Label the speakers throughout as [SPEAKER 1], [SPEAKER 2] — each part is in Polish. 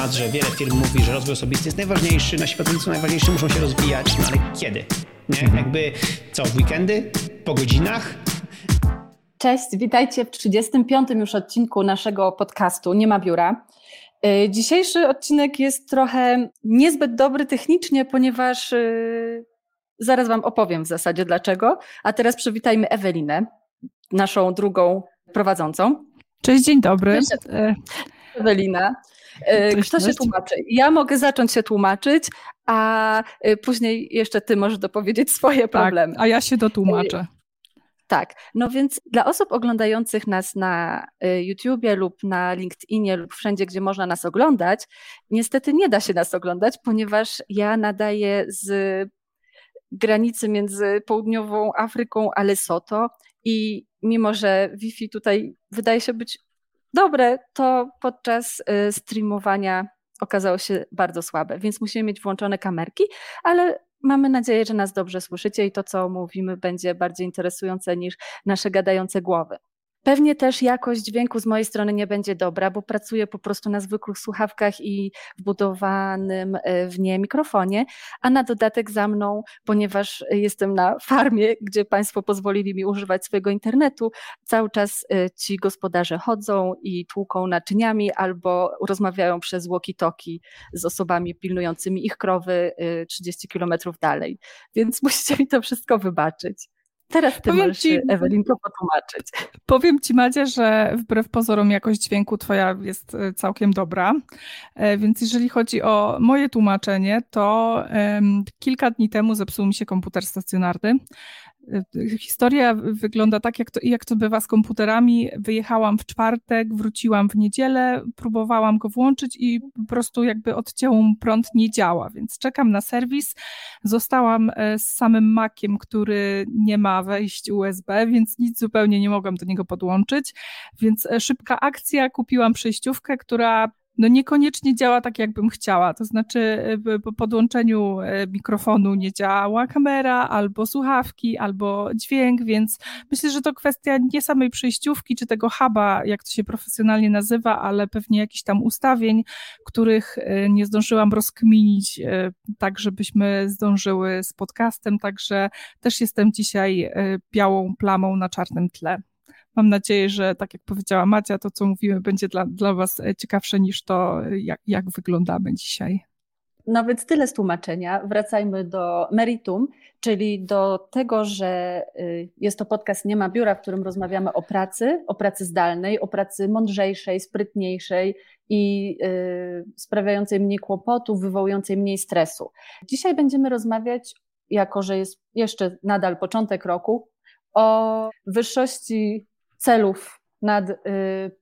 [SPEAKER 1] temat, że wiele firm mówi, że rozwój osobisty jest najważniejszy, nasi pracownicy są najważniejsi, muszą się rozwijać, no ale kiedy? Nie? Mhm. Jakby co, w weekendy? Po godzinach?
[SPEAKER 2] Cześć, witajcie w 35. już odcinku naszego podcastu Nie ma biura. Y, dzisiejszy odcinek jest trochę niezbyt dobry technicznie, ponieważ y, zaraz Wam opowiem w zasadzie dlaczego. A teraz przywitajmy Ewelinę, naszą drugą prowadzącą.
[SPEAKER 3] Cześć, dzień dobry.
[SPEAKER 2] Ewelina. E, Kto się tłumaczy? Ja mogę zacząć się tłumaczyć, a e, później jeszcze ty możesz dopowiedzieć swoje tak, problemy.
[SPEAKER 3] A ja się dotłumaczę.
[SPEAKER 2] Tak, no więc dla osób oglądających nas na YouTubie lub na LinkedInie lub wszędzie, gdzie można nas oglądać, niestety nie da się nas oglądać, ponieważ ja nadaję z granicy między południową Afryką a Lesoto i mimo, że Wi-Fi tutaj wydaje się być dobre, to podczas y, streamowania okazało się bardzo słabe, więc musimy mieć włączone kamerki, ale mamy nadzieję, że nas dobrze słyszycie i to, co mówimy, będzie bardziej interesujące niż nasze gadające głowy. Pewnie też jakość dźwięku z mojej strony nie będzie dobra, bo pracuję po prostu na zwykłych słuchawkach i wbudowanym e, w nie mikrofonie, a na dodatek za mną, ponieważ jestem na farmie, gdzie Państwo pozwolili mi używać swojego internetu, cały czas e, ci gospodarze chodzą i tłuką naczyniami albo rozmawiają przez walkie-talkie z osobami pilnującymi ich krowy 30 e, kilometrów dalej. Więc musicie mi to wszystko wybaczyć. Teraz ty powiem możesz, ci, Ewelinko, potłumaczyć.
[SPEAKER 3] Powiem ci, Madzia, że wbrew pozorom jakość dźwięku twoja jest e, całkiem dobra, e, więc jeżeli chodzi o moje tłumaczenie, to um, kilka dni temu zepsuł mi się komputer stacjonarny. Historia wygląda tak, jak to, jak to bywa z komputerami. Wyjechałam w czwartek, wróciłam w niedzielę, próbowałam go włączyć i po prostu jakby odcięłam prąd, nie działa, więc czekam na serwis. Zostałam e, z samym Maciem, który nie ma wejść USB, więc nic zupełnie nie mogłam do niego podłączyć, więc e, szybka akcja, kupiłam przejściówkę, która no niekoniecznie działa tak, jakbym chciała. To znaczy, po podłączeniu e, mikrofonu nie działa kamera, albo słuchawki, albo dźwięk, więc myślę, że to kwestia nie samej przejściówki, czy tego huba, jak to się profesjonalnie nazywa, ale pewnie jakichś tam ustawień, których e, nie zdążyłam rozkminić, e, tak żebyśmy zdążyły z podcastem. Także też jestem dzisiaj białą plamą na czarnym tle. Mam nadzieję, że tak jak powiedziała Macia, to co mówimy będzie dla, dla Was ciekawsze niż to, jak, jak wyglądamy dzisiaj.
[SPEAKER 2] Więc tyle z tłumaczenia. Wracajmy do meritum, czyli do tego, że y, jest to podcast Nie ma biura, w którym rozmawiamy o pracy, o pracy zdalnej, o pracy mądrzejszej, sprytniejszej i y, sprawiającej mniej kłopotów, wywołującej mniej stresu. Dzisiaj będziemy rozmawiać, jako że jest jeszcze nadal początek roku, o wyższości celów nad y,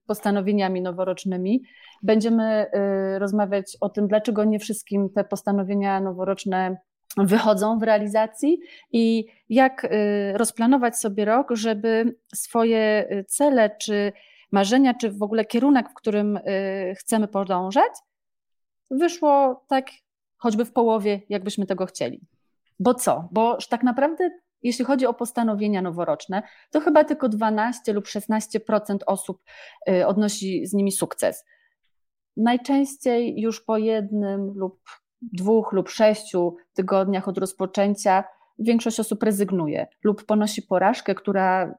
[SPEAKER 2] postanowieniami noworocznymi. Będziemy y, rozmawiać o tym, dlaczego nie wszystkim te postanowienia noworoczne wychodzą w realizacji i jak y, rozplanować sobie rok, żeby swoje cele, czy marzenia, czy w ogóle kierunek, w którym chcemy podążać, wyszło tak choćby w połowie, jakbyśmy tego chcieli. Bo co? Bo tak naprawdę jeśli chodzi o postanowienia noworoczne, to chyba tylko 12 lub 16% osób y, odnosi z nimi sukces. Najczęściej już po jednym lub dwóch lub sześciu tygodniach od rozpoczęcia większość osób rezygnuje lub ponosi porażkę, która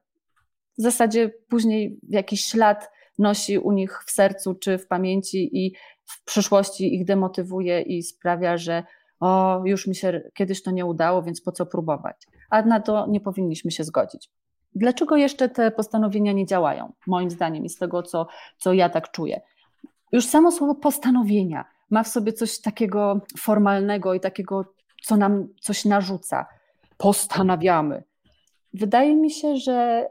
[SPEAKER 2] w zasadzie później jakiś ślad nosi u nich w sercu czy w pamięci i w przyszłości ich demotywuje i sprawia, że o, już mi się kiedyś to nie udało, więc po co próbować? A na to nie powinniśmy się zgodzić. Dlaczego jeszcze te postanowienia nie działają? Moim zdaniem, i z tego, co, co ja tak czuję. Już samo słowo postanowienia ma w sobie coś takiego formalnego i takiego, co nam coś narzuca. Postanawiamy. Wydaje mi się, że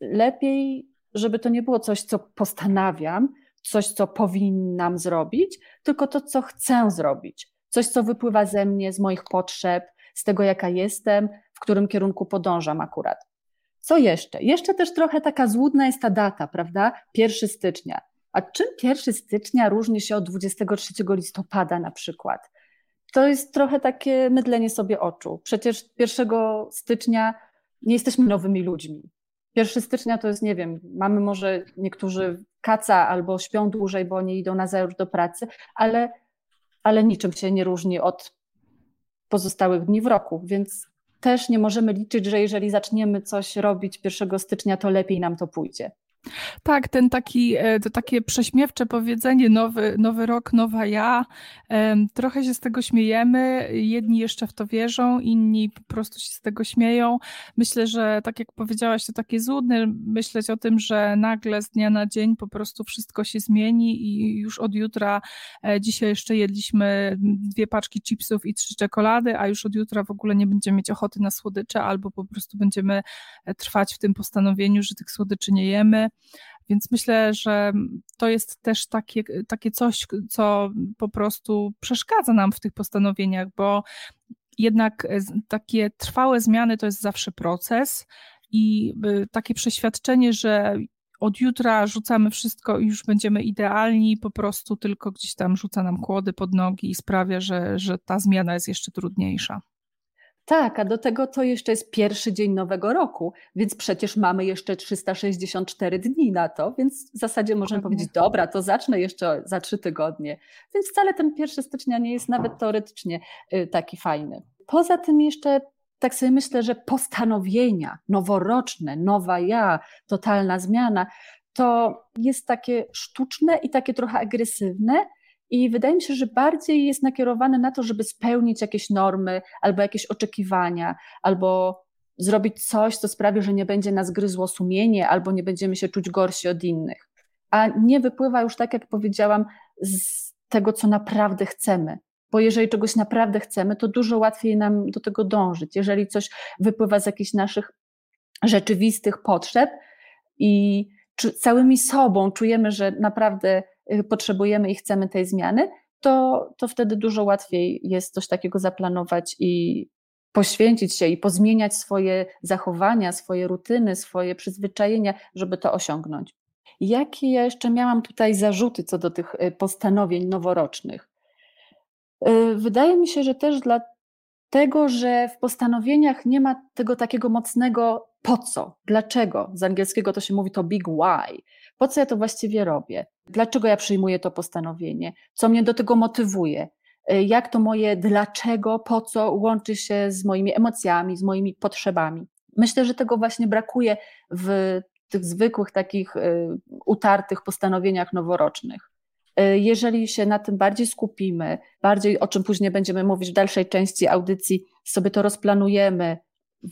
[SPEAKER 2] lepiej, żeby to nie było coś, co postanawiam, coś, co powinnam zrobić, tylko to, co chcę zrobić coś, co wypływa ze mnie, z moich potrzeb, z tego, jaka jestem, w którym kierunku podążam akurat. Co jeszcze? Jeszcze też trochę taka złudna jest ta data, prawda? 1 stycznia. A czym 1 stycznia różni się od 23 listopada na przykład? To jest trochę takie mydlenie sobie oczu. Przecież 1 stycznia nie jesteśmy nowymi ludźmi. 1 stycznia to jest, nie wiem, mamy może niektórzy kaca albo śpią dłużej, bo nie idą na zajutrz do pracy, ale, ale niczym się nie różni od pozostałych dni w roku, więc też nie możemy liczyć, że jeżeli zaczniemy coś robić 1 stycznia, to lepiej nam to pójdzie.
[SPEAKER 3] Tak, ten taki, e, to takie prześmiewcze powiedzenie nowy, nowy rok, nowa ja. Trochę się z tego śmiejemy. Jedni jeszcze w to wierzą, inni po prostu się z tego śmieją. Myślę, że tak jak powiedziałaś, to takie złudne myśleć o tym, że nagle z dnia na dzień po prostu wszystko się zmieni i już od jutra, e, dzisiaj jeszcze jedliśmy dwie paczki chipsów i trzy czekolady, a już od jutra w ogóle nie będziemy mieć ochoty na słodycze albo po prostu będziemy e, trwać w tym postanowieniu, że tych słodyczy nie jemy. Więc myślę, że to jest też takie, takie coś, co po prostu przeszkadza nam w tych postanowieniach, bo jednak takie trwałe zmiany to jest zawsze proces i y, takie przeświadczenie, że od jutra rzucamy wszystko i już będziemy idealni, po prostu tylko gdzieś tam rzuca nam kłody pod nogi i sprawia, że, że ta zmiana jest jeszcze trudniejsza.
[SPEAKER 2] Tak, a do tego to jeszcze jest pierwszy dzień nowego roku, więc przecież mamy jeszcze 364 dni na to, więc w zasadzie możemy powiedzieć, dobra, to zacznę jeszcze za trzy tygodnie. Więc wcale ten 1 stycznia nie jest nawet teoretycznie y, taki fajny. Poza tym jeszcze tak sobie myślę, że postanowienia noworoczne, nowa ja, totalna zmiana, to jest takie sztuczne i takie trochę agresywne, i wydaje mi się, że bardziej jest nakierowany na to, żeby spełnić jakieś normy albo jakieś oczekiwania, albo zrobić coś, co sprawi, że nie będzie nas gryzło sumienie, albo nie będziemy się czuć gorsi od innych. A nie wypływa już, tak jak powiedziałam, z tego, co naprawdę chcemy. Bo jeżeli czegoś naprawdę chcemy, to dużo łatwiej nam do tego dążyć. Jeżeli coś wypływa z jakichś naszych rzeczywistych potrzeb i całymi sobą czujemy, że naprawdę potrzebujemy i chcemy tej zmiany, to, to wtedy dużo łatwiej jest coś takiego zaplanować i poświęcić się i pozmieniać swoje zachowania, swoje rutyny, swoje przyzwyczajenia, żeby to osiągnąć. Jakie ja jeszcze miałam tutaj zarzuty co do tych y, postanowień noworocznych? Y, wydaje mi się, że też dlatego, że w postanowieniach nie ma tego takiego mocnego po co, dlaczego. Z angielskiego to się mówi to big why. Po co ja to właściwie robię? Dlaczego ja przyjmuję to postanowienie? Co mnie do tego motywuje? Y, jak to moje dlaczego, po co łączy się z moimi emocjami, z moimi potrzebami? Myślę, że tego właśnie brakuje w tych zwykłych, takich y, utartych postanowieniach noworocznych. Y, jeżeli się na tym bardziej skupimy, bardziej o czym później będziemy mówić w dalszej części audycji, sobie to rozplanujemy,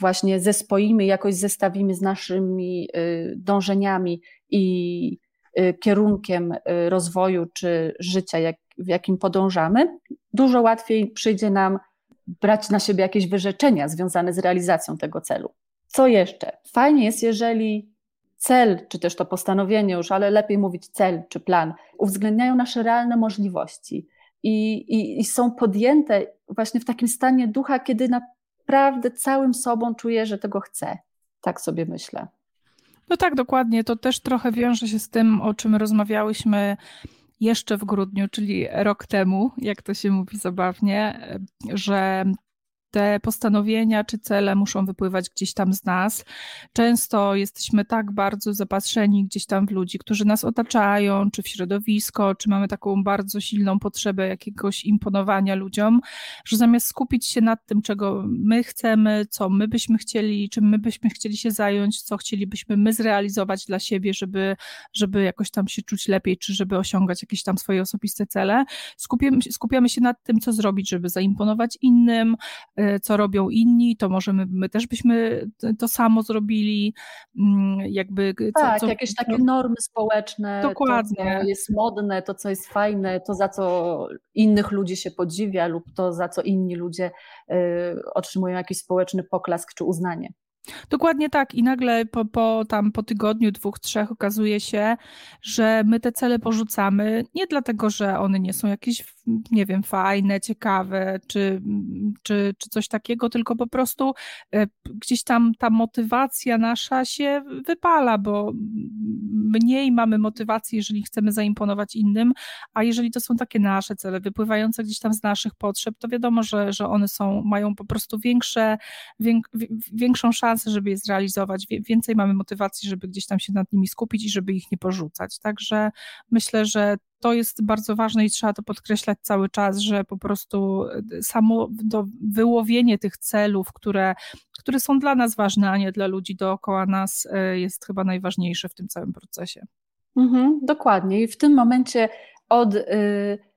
[SPEAKER 2] właśnie zespoimy, jakoś zestawimy z naszymi dążeniami i Y, kierunkiem y, rozwoju czy życia, jak, w jakim podążamy, dużo łatwiej przyjdzie nam brać na siebie jakieś wyrzeczenia związane z realizacją tego celu. Co jeszcze? Fajnie jest, jeżeli cel, czy też to postanowienie już, ale lepiej mówić cel czy plan, uwzględniają nasze realne możliwości i, i, i są podjęte właśnie w takim stanie ducha, kiedy naprawdę całym sobą czuję, że tego chcę. Tak sobie myślę.
[SPEAKER 3] No tak, dokładnie. To też trochę wiąże się z tym, o czym rozmawiałyśmy jeszcze w grudniu, czyli rok temu, jak to się mówi zabawnie, że te postanowienia czy cele muszą wypływać gdzieś tam z nas. Często jesteśmy tak bardzo zapatrzeni gdzieś tam w ludzi, którzy nas otaczają, czy w środowisko, czy mamy taką bardzo silną potrzebę jakiegoś imponowania ludziom, że zamiast skupić się nad tym, czego my chcemy, co my byśmy chcieli, czym my byśmy chcieli się zająć, co chcielibyśmy my zrealizować dla siebie, żeby, żeby jakoś tam się czuć lepiej, czy żeby osiągać jakieś tam swoje osobiste cele, skupiamy, skupiamy się nad tym, co zrobić, żeby zaimponować innym, co robią inni, to może my, my też byśmy to samo zrobili, mm, jakby...
[SPEAKER 2] Co, tak, co, jakieś takie normy społeczne, Dokładnie. to co jest modne, to co jest fajne, to za co innych ludzi się podziwia lub to za co inni ludzie y, otrzymują jakiś społeczny poklask czy uznanie.
[SPEAKER 3] Dokładnie tak. I nagle po, po, tam po tygodniu, dwóch, trzech okazuje się, że my te cele porzucamy nie dlatego, że one nie są jakieś, nie wiem, fajne, ciekawe, czy, czy, czy coś takiego, tylko po prostu e, gdzieś tam ta motywacja nasza się wypala, bo mniej mamy motywacji, jeżeli chcemy zaimponować innym, a jeżeli to są takie nasze cele, wypływające gdzieś tam z naszych potrzeb, to wiadomo, że, że one są, mają po prostu większe, większą szansę żeby je zrealizować, więcej mamy motywacji, żeby gdzieś tam się nad nimi skupić i żeby ich nie porzucać. Także myślę, że to jest bardzo ważne i trzeba to podkreślać cały czas, że po prostu e, samo wyłowienie tych celów, które, które są dla nas ważne, a nie dla ludzi dookoła nas, e, jest chyba najważniejsze w tym całym procesie.
[SPEAKER 2] Mhm, dokładnie. I w tym momencie od. Y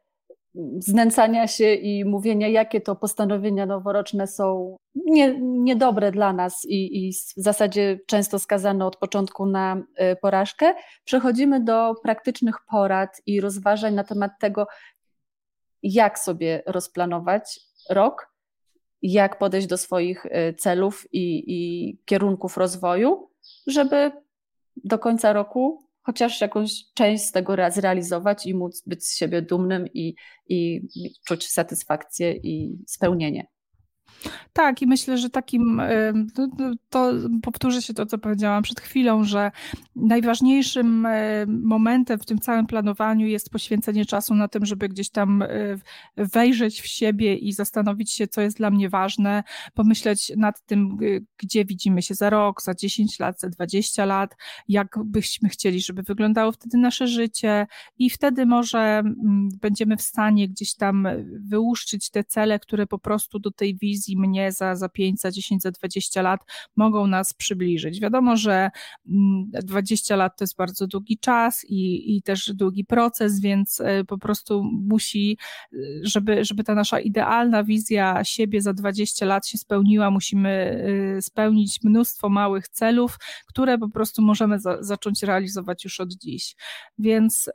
[SPEAKER 2] znęcania się i mówienia, jakie to postanowienia noworoczne są nie, niedobre dla nas i, i w zasadzie często skazane od początku na y, porażkę, przechodzimy do praktycznych porad i rozważań na temat tego, jak sobie rozplanować rok, jak podejść do swoich y, celów i, i kierunków rozwoju, żeby do końca roku chociaż jakąś część z tego zrealizować i móc być z siebie dumnym i, i czuć satysfakcję i spełnienie.
[SPEAKER 3] Tak, i myślę, że takim, to, powtórzę się to, co powiedziałam przed chwilą, że najważniejszym momentem w tym całym planowaniu jest poświęcenie czasu na tym, żeby gdzieś tam e, wejrzeć w siebie i zastanowić się, co jest dla mnie ważne, pomyśleć nad tym, gdzie widzimy się za rok, za 10 lat, za 20 lat, jak byśmy chcieli, żeby wyglądało wtedy nasze życie i wtedy może mm, będziemy w stanie gdzieś tam wyłuszczyć te cele, które po prostu do tej wizji wizji mnie za, za 5, za 10, za 20 lat mogą nas przybliżyć. Wiadomo, że 20 mm, lat to jest bardzo długi czas i, i też długi proces, więc e, po prostu musi, e, żeby, żeby ta nasza idealna wizja siebie za 20 lat się spełniła, musimy e, spełnić mnóstwo małych celów, które po prostu możemy za, zacząć realizować już od dziś. Więc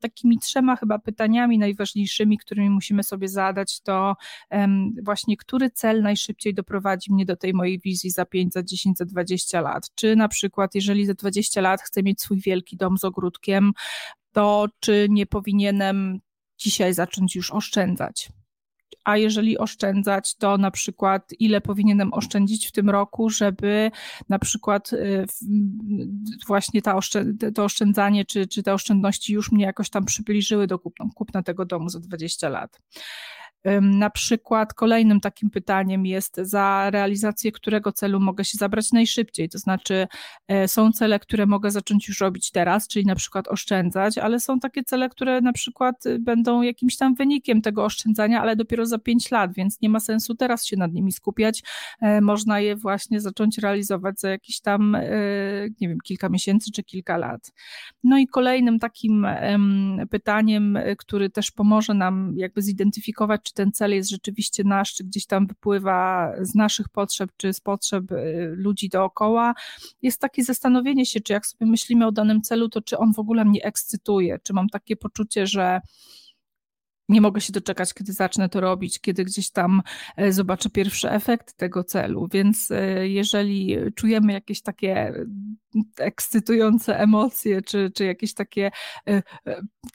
[SPEAKER 3] takimi trzema chyba pytaniami najważniejszymi, którymi musimy sobie zadać, to właśnie który cel najszybciej doprowadzi mnie do tej mojej wizji za 5, za 10, za 20 lat? Czy na przykład, jeżeli za 20 lat chcę mieć swój wielki dom z ogródkiem, to czy nie powinienem dzisiaj zacząć już oszczędzać? a jeżeli oszczędzać, to na przykład ile powinienem oszczędzić w tym roku, żeby na przykład y, właśnie ta to oszczędzanie czy, czy te oszczędności już mnie jakoś tam przybliżyły do kupna, kupna tego domu za 20 lat. Na przykład kolejnym takim pytaniem jest, za realizację którego celu mogę się zabrać najszybciej. To znaczy, e, są cele, które mogę zacząć już robić teraz, czyli na przykład oszczędzać, ale są takie cele, które na przykład y, będą jakimś tam wynikiem tego oszczędzania, ale dopiero za 5 lat, więc nie ma sensu teraz się nad nimi skupiać. E, można je właśnie zacząć realizować za jakieś tam, e, nie wiem, kilka miesięcy czy kilka lat. No i kolejnym takim pytaniem, który też pomoże nam jakby zidentyfikować, czy ten cel jest rzeczywiście nasz, czy gdzieś tam wypływa z naszych potrzeb, czy z potrzeb y, ludzi dookoła, jest takie zastanowienie się, czy jak sobie myślimy o danym celu, to czy on w ogóle mnie ekscytuje, czy mam takie poczucie, że nie mogę się doczekać, kiedy zacznę to robić, kiedy gdzieś tam e, zobaczę pierwszy efekt tego celu. Więc e, jeżeli czujemy jakieś takie e, ekscytujące emocje, czy, czy jakieś takie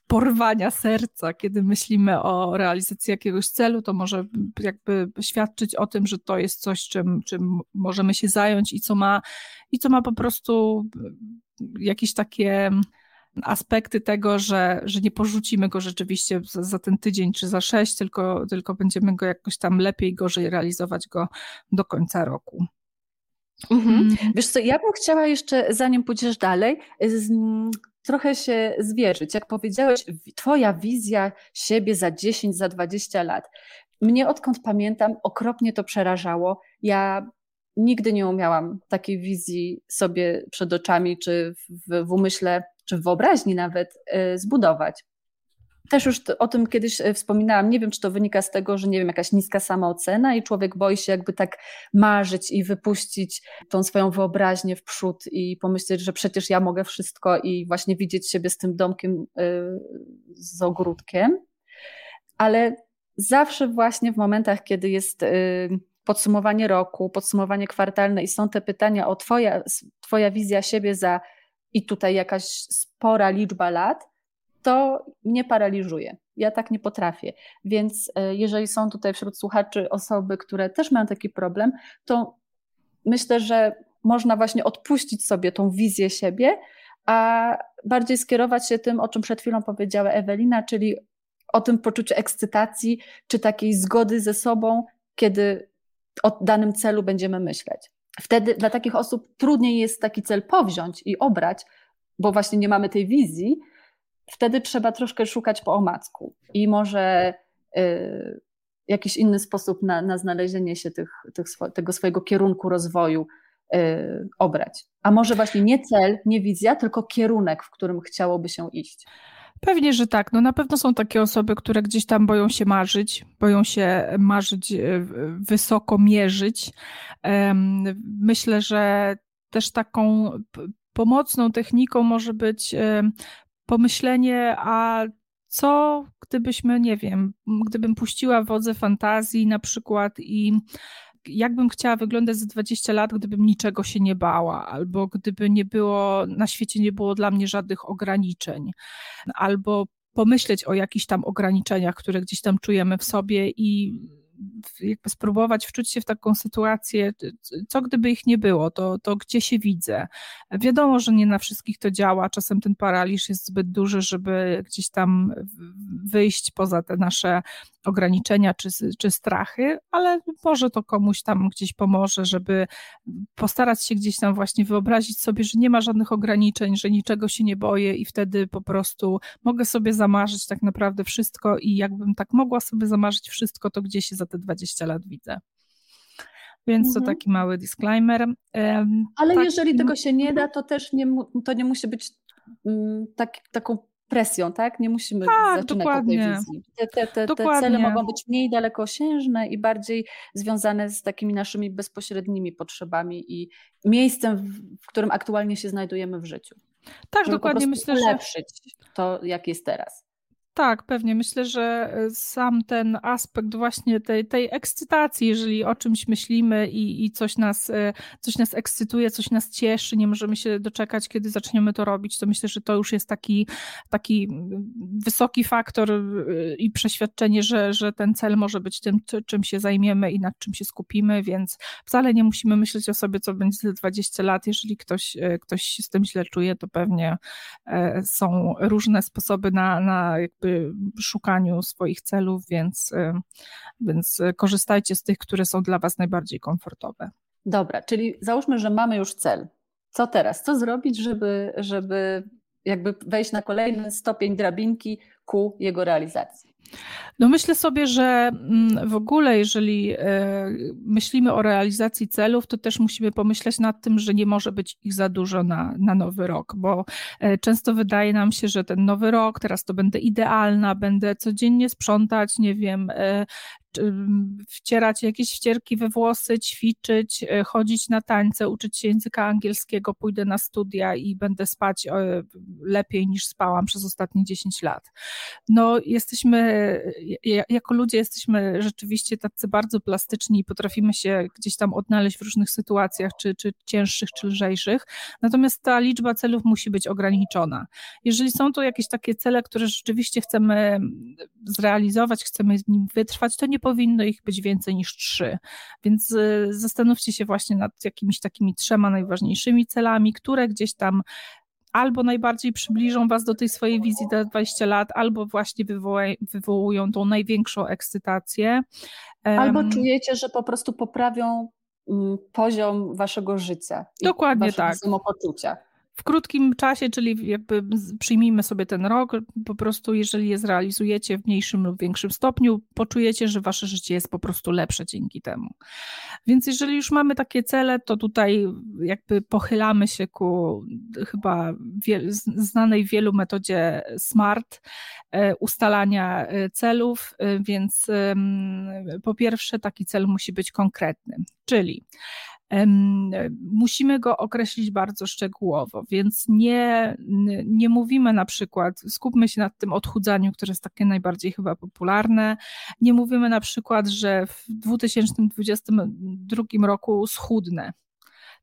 [SPEAKER 3] porwania serca, kiedy myślimy o realizacji jakiegoś celu, to może jakby świadczyć o tym, że to jest coś, czym, czym możemy się zająć i co ma, i co ma po prostu jakieś takie aspekty tego, że, że nie porzucimy go rzeczywiście za, za, ten tydzień czy za sześć, tylko, tylko będziemy go jakoś tam lepiej, gorzej realizować go do końca roku.
[SPEAKER 2] Mhm. Mm. Wiesz co, ja bym chciała jeszcze, zanim pójdziesz dalej, z, trochę się zwierzyć. Jak powiedziałeś, twoja wizja siebie za 10, za 20 lat. Mnie odkąd pamiętam, okropnie to przerażało. Ja nigdy nie umiałam takiej wizji sobie przed oczami czy w, w umyśle czy w wyobraźni nawet y, zbudować. Też już o tym kiedyś y, wspominałam. Nie wiem, czy to wynika z tego, że nie wiem, jakaś niska samoocena i człowiek boi się jakby tak marzyć i wypuścić tą swoją wyobraźnię w przód i pomyśleć, że przecież ja mogę wszystko i właśnie widzieć siebie z tym domkiem y, z ogródkiem. Ale zawsze właśnie w momentach, kiedy jest podsumowanie roku, podsumowanie kwartalne i są te pytania o twoja, twoja wizja siebie za i tutaj jakaś spora liczba lat, to mnie paraliżuje. Ja tak nie potrafię. Więc e, jeżeli są tutaj wśród słuchaczy osoby, które też mają taki problem, to myślę, że można właśnie odpuścić sobie tą wizję siebie, a bardziej skierować się tym, o czym przed chwilą powiedziała Ewelina, czyli o tym poczuciu ekscytacji, czy takiej zgody ze sobą, kiedy o danym celu będziemy myśleć. Wtedy dla takich osób trudniej jest taki cel powziąć i obrać, bo właśnie nie mamy tej wizji, wtedy trzeba troszkę szukać po omacku i może y, jakiś inny sposób na, na znalezienie się tych, tych swo tego swojego kierunku rozwoju y, obrać. A może właśnie nie cel, nie wizja, tylko kierunek, w którym chciałoby się iść.
[SPEAKER 3] Pewnie, że tak. No na pewno są takie osoby, które gdzieś tam boją się marzyć, boją się marzyć, y, wysoko mierzyć. Myślę, że też taką pomocną techniką może być pomyślenie, a co gdybyśmy, nie wiem, gdybym puściła wodze fantazji na przykład i jakbym chciała wyglądać za 20 lat, gdybym niczego się nie bała, albo gdyby nie było, na świecie nie było dla mnie żadnych ograniczeń, albo pomyśleć o jakichś tam ograniczeniach, które gdzieś tam czujemy w sobie i jakby spróbować wczuć się w taką sytuację, co gdyby ich nie było, to, to gdzie się widzę. Wiadomo, że nie na wszystkich to działa, czasem ten paraliż jest zbyt duży, żeby gdzieś tam wyjść poza te nasze ograniczenia czy, czy strachy, ale może to komuś tam gdzieś pomoże, żeby postarać się gdzieś tam właśnie wyobrazić sobie, że nie ma żadnych ograniczeń, że niczego się nie boję i wtedy po prostu mogę sobie zamarzyć tak naprawdę wszystko i jakbym tak mogła sobie zamarzyć wszystko, to gdzie się za te 20 lat widzę. Więc to mhm. taki mały disclaimer.
[SPEAKER 2] Ale tak, jeżeli tego się nie da, to też nie, to nie musi być mm, tak, taką presją, tak? Nie musimy tak, zaczynać dokładnie. od tej wizji. Te, te, te, te cele mogą być mniej dalekosiężne i bardziej związane z takimi naszymi bezpośrednimi potrzebami i miejscem, w którym aktualnie się znajdujemy w życiu.
[SPEAKER 3] Tak, dokładnie myślę,
[SPEAKER 2] że ulepszyć to, jak jest teraz.
[SPEAKER 3] Tak, pewnie. Myślę, że e, sam ten aspekt właśnie tej, tej ekscytacji, jeżeli o czymś myślimy i, i coś, nas, e, coś nas ekscytuje, coś nas cieszy, nie możemy się doczekać, kiedy zaczniemy to robić, to myślę, że to już jest taki, taki wysoki faktor e, i przeświadczenie, że, że ten cel może być tym, czym się zajmiemy i nad czym się skupimy, więc wcale nie musimy myśleć o sobie, co będzie za 20 lat. Jeżeli ktoś, ktoś się z tym źle czuje, to pewnie są różne sposoby na, na jakby szukaniu swoich celów, więc, y, więc korzystajcie z tych, które są dla Was najbardziej komfortowe.
[SPEAKER 2] Dobra, czyli załóżmy, że mamy już cel. Co teraz? Co zrobić, żeby, żeby jakby wejść na kolejny stopień drabinki ku jego realizacji?
[SPEAKER 3] No myślę sobie, że mm, w ogóle jeżeli e, myślimy o realizacji celów, to też musimy pomyśleć nad tym, że nie może być ich za dużo na, na nowy rok, bo e, często wydaje nam się, że ten nowy rok, teraz to będę idealna, będę codziennie sprzątać, nie wiem, e, wcierać jakieś wcierki we włosy, ćwiczyć, e, chodzić na tańce, uczyć się języka angielskiego, pójdę na studia i będę spać e, lepiej niż spałam przez ostatnie 10 lat. No, jesteśmy, jako ludzie jesteśmy rzeczywiście tacy bardzo plastyczni i potrafimy się gdzieś tam odnaleźć w różnych sytuacjach, czy, czy cięższych, czy lżejszych. Natomiast ta liczba celów musi być ograniczona. Jeżeli są to jakieś takie cele, które rzeczywiście chcemy zrealizować, chcemy z nim wytrwać, to nie powinno ich być więcej niż trzy. Więc y, zastanówcie się właśnie nad jakimiś takimi trzema najważniejszymi celami, które gdzieś tam albo najbardziej przybliżą Was do tej swojej wizji za 20 lat, albo właśnie wywołują tą największą ekscytację.
[SPEAKER 2] Albo czujecie, że po prostu poprawią mm, poziom Waszego życia.
[SPEAKER 3] Dokładnie tak.
[SPEAKER 2] Samopoczucia
[SPEAKER 3] w krótkim czasie, czyli jakby przyjmijmy sobie ten rok, po prostu jeżeli je zrealizujecie w mniejszym lub większym stopniu, poczujecie, że wasze życie jest po prostu lepsze dzięki temu. Więc jeżeli już mamy takie cele, to tutaj jakby pochylamy się ku chyba znanej wielu metodzie SMART e, ustalania e, celów, e, więc po pierwsze taki cel musi być konkretny, czyli musimy go określić bardzo szczegółowo, więc nie, nie mówimy na przykład, skupmy się nad tym odchudzaniu, które jest takie najbardziej chyba popularne, nie mówimy na przykład, że w 2022 roku schudnę,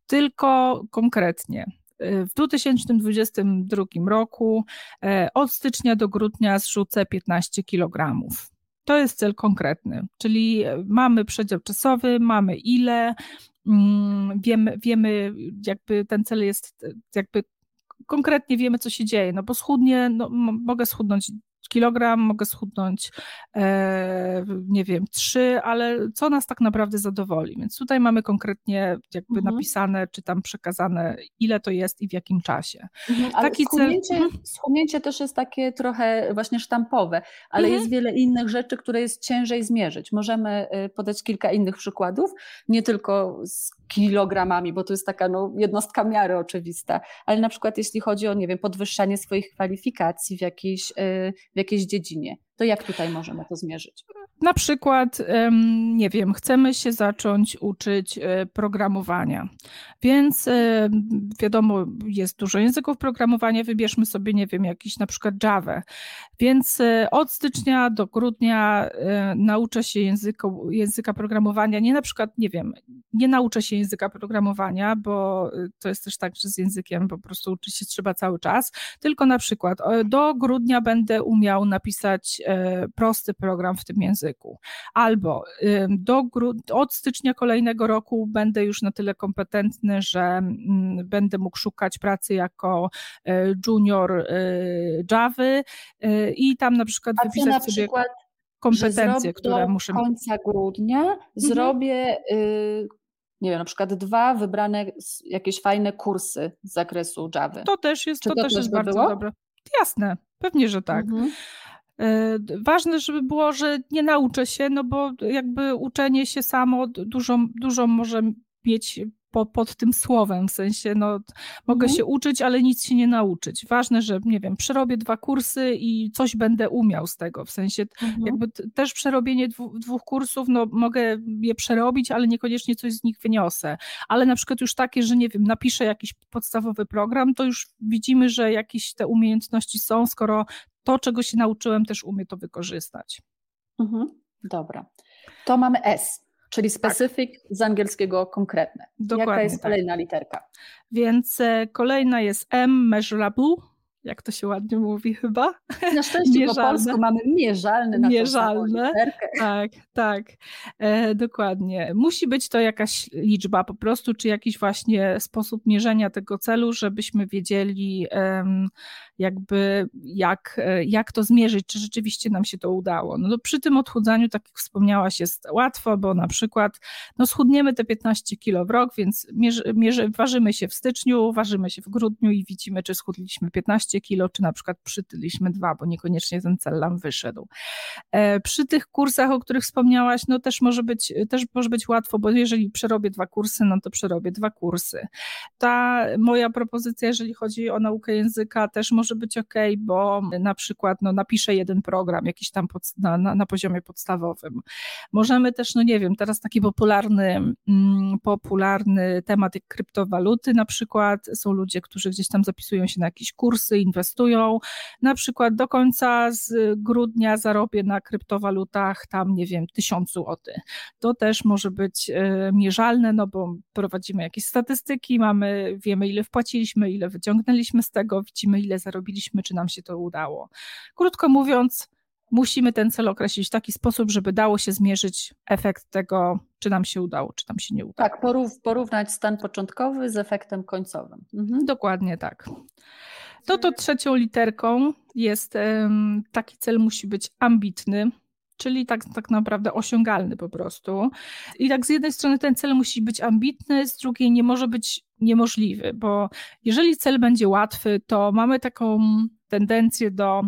[SPEAKER 3] tylko konkretnie. W 2022 roku e, od stycznia do grudnia zrzucę 15 kg. To jest cel konkretny, czyli mamy przedział czasowy, mamy ile, Mm, wiemy, wiemy, jakby ten cel jest, jakby konkretnie wiemy, co się dzieje, no bo schudnie, no, mogę schudnąć kilogram, mogę schudnąć, e, nie wiem, trzy, ale co nas tak naprawdę zadowoli? Więc tutaj mamy konkretnie jakby mhm. napisane, czy tam przekazane, ile to jest i w jakim czasie.
[SPEAKER 2] Mhm, Taki schudnięcie, cel... Mhm. schudnięcie też jest takie trochę właśnie sztampowe, ale mhm. jest wiele innych rzeczy, które jest ciężej zmierzyć. Możemy y, podać kilka innych przykładów, nie tylko z kilogramami, bo to jest taka no, jednostka miary oczywista, ale na przykład jeśli chodzi o, nie wiem, podwyższanie swoich kwalifikacji w jakiejś, y, w jakiejś dziedzinie, to jak tutaj możemy to zmierzyć?
[SPEAKER 3] Na przykład, nie wiem, chcemy się zacząć uczyć e, programowania, więc wiadomo, jest dużo języków programowania, wybierzmy sobie, nie wiem, jakiś na przykład Java. Więc e, od stycznia do grudnia e, nauczę się języka, języka programowania, nie na przykład, nie wiem, nie nauczę się języka programowania, bo to jest też tak, że z językiem po prostu uczyć się trzeba cały czas, tylko na przykład do grudnia będę umiał napisać prosty program w tym języku. Albo do, od stycznia kolejnego roku będę już na tyle kompetentny, że mm, będę mógł szukać pracy jako e, junior e, Java e, i tam na przykład
[SPEAKER 2] A wypisać na sobie przykład,
[SPEAKER 3] kompetencje, które muszę
[SPEAKER 2] mieć. końca grudnia mhm. zrobię y, nie wiem, na przykład dwa wybrane jakieś fajne kursy z zakresu Java.
[SPEAKER 3] To też jest, to, to, też jest bardzo było? dobre. Jasne, pewnie, że tak. Mhm. E, ważne, żeby było, że nie nauczę się, no bo jakby uczenie się samo dużo, dużo może mieć po, pod tym słowem, w sensie no, mogę mhm. się uczyć, ale nic się nie nauczyć. Ważne, że nie wiem, przerobię dwa kursy i coś będę umiał z tego, w sensie mhm. jakby też przerobienie dwu, dwóch kursów, no mogę je przerobić, ale niekoniecznie coś z nich wyniosę, ale na przykład już takie, że nie wiem, napiszę jakiś podstawowy program, to już widzimy, że jakieś te umiejętności są, skoro to, czego się nauczyłem, też umie to wykorzystać.
[SPEAKER 2] Mhm. Dobra. To mamy S, czyli tak. specific tak. z angielskiego konkretne. Dokładnie Jaka jest tak. kolejna literka?
[SPEAKER 3] Więc e, kolejna jest M, measurable jak to się ładnie mówi chyba.
[SPEAKER 2] Na szczęście mierzalne. po polsku mamy mierzalny na mierzalne.
[SPEAKER 3] Tak, tak, e, dokładnie. Musi być to jakaś liczba po prostu, czy jakiś właśnie sposób mierzenia tego celu, żebyśmy wiedzieli jakby jak, e, jak to zmierzyć, czy rzeczywiście nam się to udało. No przy tym odchudzaniu, tak jak wspomniałaś, jest łatwo, bo na przykład no schudniemy te 15 kilo w rok, więc mierzy, mierzy, ważymy się w styczniu, ważymy się w grudniu i widzimy, czy schudliśmy 15 15 kilo, czy na przykład przytyliśmy dwa, bo niekoniecznie ten cel nam wyszedł. E, przy tych kursach, o których wspomniałaś, no też może być, też może być łatwo, bo jeżeli przerobię dwa kursy, no to przerobię dwa kursy. Ta moja propozycja, jeżeli chodzi o naukę języka, też może być ok, bo na przykład no, napiszę jeden program, jakiś tam pod, na, na, poziomie podstawowym. Możemy też, no nie wiem, teraz taki popularny, mm, popularny temat jak kryptowaluty na przykład. Są ludzie, którzy gdzieś tam zapisują się na jakieś kursy inwestują. Na przykład do końca z grudnia zarobię na kryptowalutach tam, nie wiem, tysiąc złotych. To też może być e, mierzalne, no bo prowadzimy jakieś statystyki, mamy, wiemy ile wpłaciliśmy, ile wyciągnęliśmy z tego, widzimy ile zarobiliśmy, czy nam się to udało. Krótko mówiąc, musimy ten cel określić w taki sposób, żeby dało się zmierzyć efekt tego, czy nam się udało, czy nam się nie udało.
[SPEAKER 2] Tak, porównać stan początkowy z efektem końcowym.
[SPEAKER 3] Mhm. Dokładnie tak. No to trzecią literką jest taki cel musi być ambitny, czyli tak, tak naprawdę osiągalny po prostu. I tak z jednej strony ten cel musi być ambitny, z drugiej nie może być niemożliwy, bo jeżeli cel będzie łatwy, to mamy taką tendencję do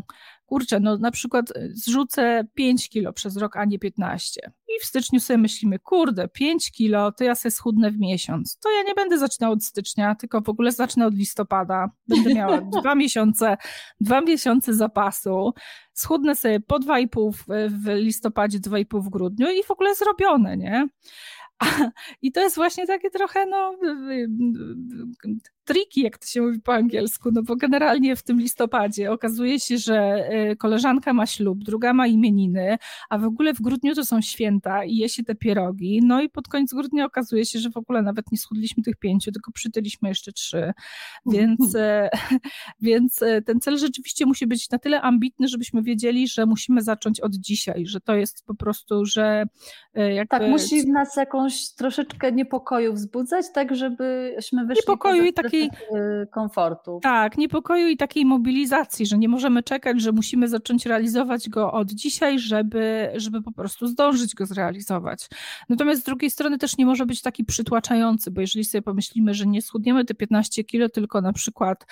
[SPEAKER 3] kurczę, no na przykład y, zrzucę 5 kilo przez rok, a nie 15. I w styczniu sobie myślimy, kurde, 5 kilo, to ja sobie schudnę w miesiąc. To ja nie będę zaczynał od stycznia, tylko w ogóle zacznę od listopada. Będę miała dwa miesiące, dwa miesiące zapasu. Schudnę sobie po 2,5 w, w listopadzie, 2,5 w grudniu i w ogóle zrobione, nie? I to jest właśnie takie trochę, no, triki, jak to się mówi po angielsku, no bo generalnie w tym listopadzie okazuje się, że e, koleżanka ma ślub, druga ma imieniny, a w ogóle w grudniu to są święta i je się te pierogi, no i pod koniec grudnia okazuje się, że w ogóle nawet nie schudliśmy tych pięciu, tylko przytyliśmy jeszcze trzy, więc, mm. więc e, ten cel rzeczywiście musi być na tyle ambitny, żebyśmy wiedzieli, że musimy zacząć od dzisiaj, że to jest po prostu, że
[SPEAKER 2] jakby... Tak, musi w nas jakąś troszeczkę niepokoju wzbudzać, tak żebyśmy wyszli
[SPEAKER 3] Niepokoju i takiej
[SPEAKER 2] takiej y, komfortu.
[SPEAKER 3] Tak, niepokoju i takiej mobilizacji, że nie możemy czekać, że musimy zacząć realizować go od dzisiaj, żeby, żeby po prostu zdążyć go zrealizować. Natomiast z drugiej strony też nie może być taki przytłaczający, bo jeżeli sobie pomyślimy, że nie schudniemy te 15 kilo, tylko na przykład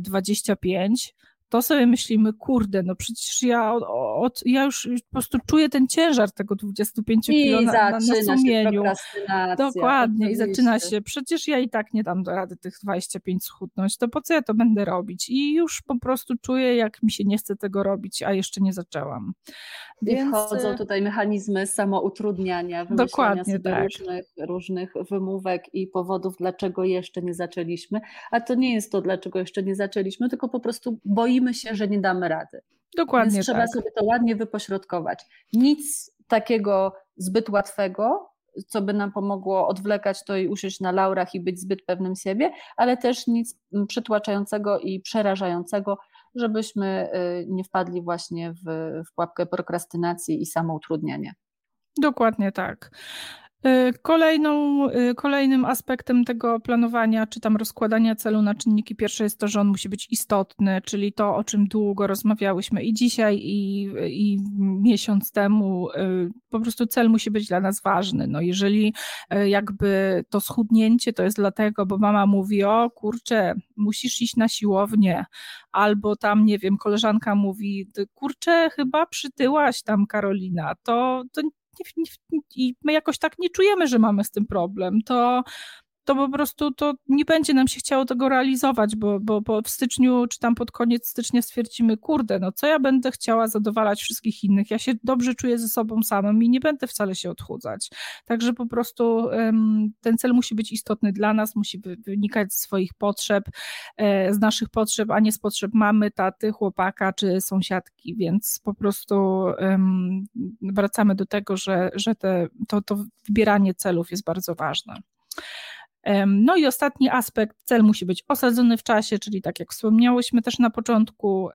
[SPEAKER 3] 25, e, to sobie myślimy, kurde, no przecież ja, od, ja już po prostu czuję ten ciężar tego 25 kilo na, na, na sumieniu. Dokładnie, oczywiście. i zaczyna się, przecież ja i tak nie dam do rady tych 25 schudnąć, to po co ja to będę robić? I już po prostu czuję, jak mi się nie chce tego robić, a jeszcze nie zaczęłam.
[SPEAKER 2] Więc... I wchodzą e, tutaj mechanizmy samoutrudniania, wymyślania sobie tak. różnych, różnych wymówek i powodów, dlaczego jeszcze nie zaczęliśmy. A to nie jest to, dlaczego jeszcze nie zaczęliśmy, tylko po prostu boimy się, że nie damy rady.
[SPEAKER 3] Dokładnie.
[SPEAKER 2] Więc trzeba
[SPEAKER 3] tak.
[SPEAKER 2] sobie to ładnie wypośrodkować. Nic takiego zbyt łatwego, co by nam pomogło odwlekać to i usiąść na laurach i być zbyt pewnym siebie, ale też nic przytłaczającego i przerażającego, żebyśmy y, nie wpadli właśnie w, w pułapkę prokrastynacji i samoutrudniania.
[SPEAKER 3] Dokładnie tak. Y, kolejną, y, kolejnym aspektem tego planowania, czy tam rozkładania celu na czynniki pierwsze jest to, że on musi być istotny, czyli to, o czym długo rozmawiałyśmy i dzisiaj, i, i miesiąc temu. Y, po prostu cel musi być dla nas ważny. No jeżeli jakby to schudnięcie to jest dlatego, bo mama mówi, o kurczę, musisz iść na siłownię, albo tam, nie wiem, koleżanka mówi, kurczę, chyba przytyłaś tam Karolina, to, to i my jakoś tak nie czujemy, że mamy z tym problem, to to po prostu to nie będzie nam się chciało tego realizować, bo, bo, bo w styczniu czy tam pod koniec stycznia stwierdzimy, kurde, no co ja będę chciała zadowalać wszystkich innych, ja się dobrze czuję ze sobą samym i nie będę wcale się odchudzać. Także po prostu ten cel musi być istotny dla nas, musi wynikać z swoich potrzeb, e, z naszych potrzeb, a nie z potrzeb mamy, taty, chłopaka czy sąsiadki, więc po prostu wracamy do tego, że, że te, to, to wybieranie celów jest bardzo ważne. No i ostatni aspekt, cel musi być osadzony w czasie, czyli tak jak wspomniałyśmy też na początku,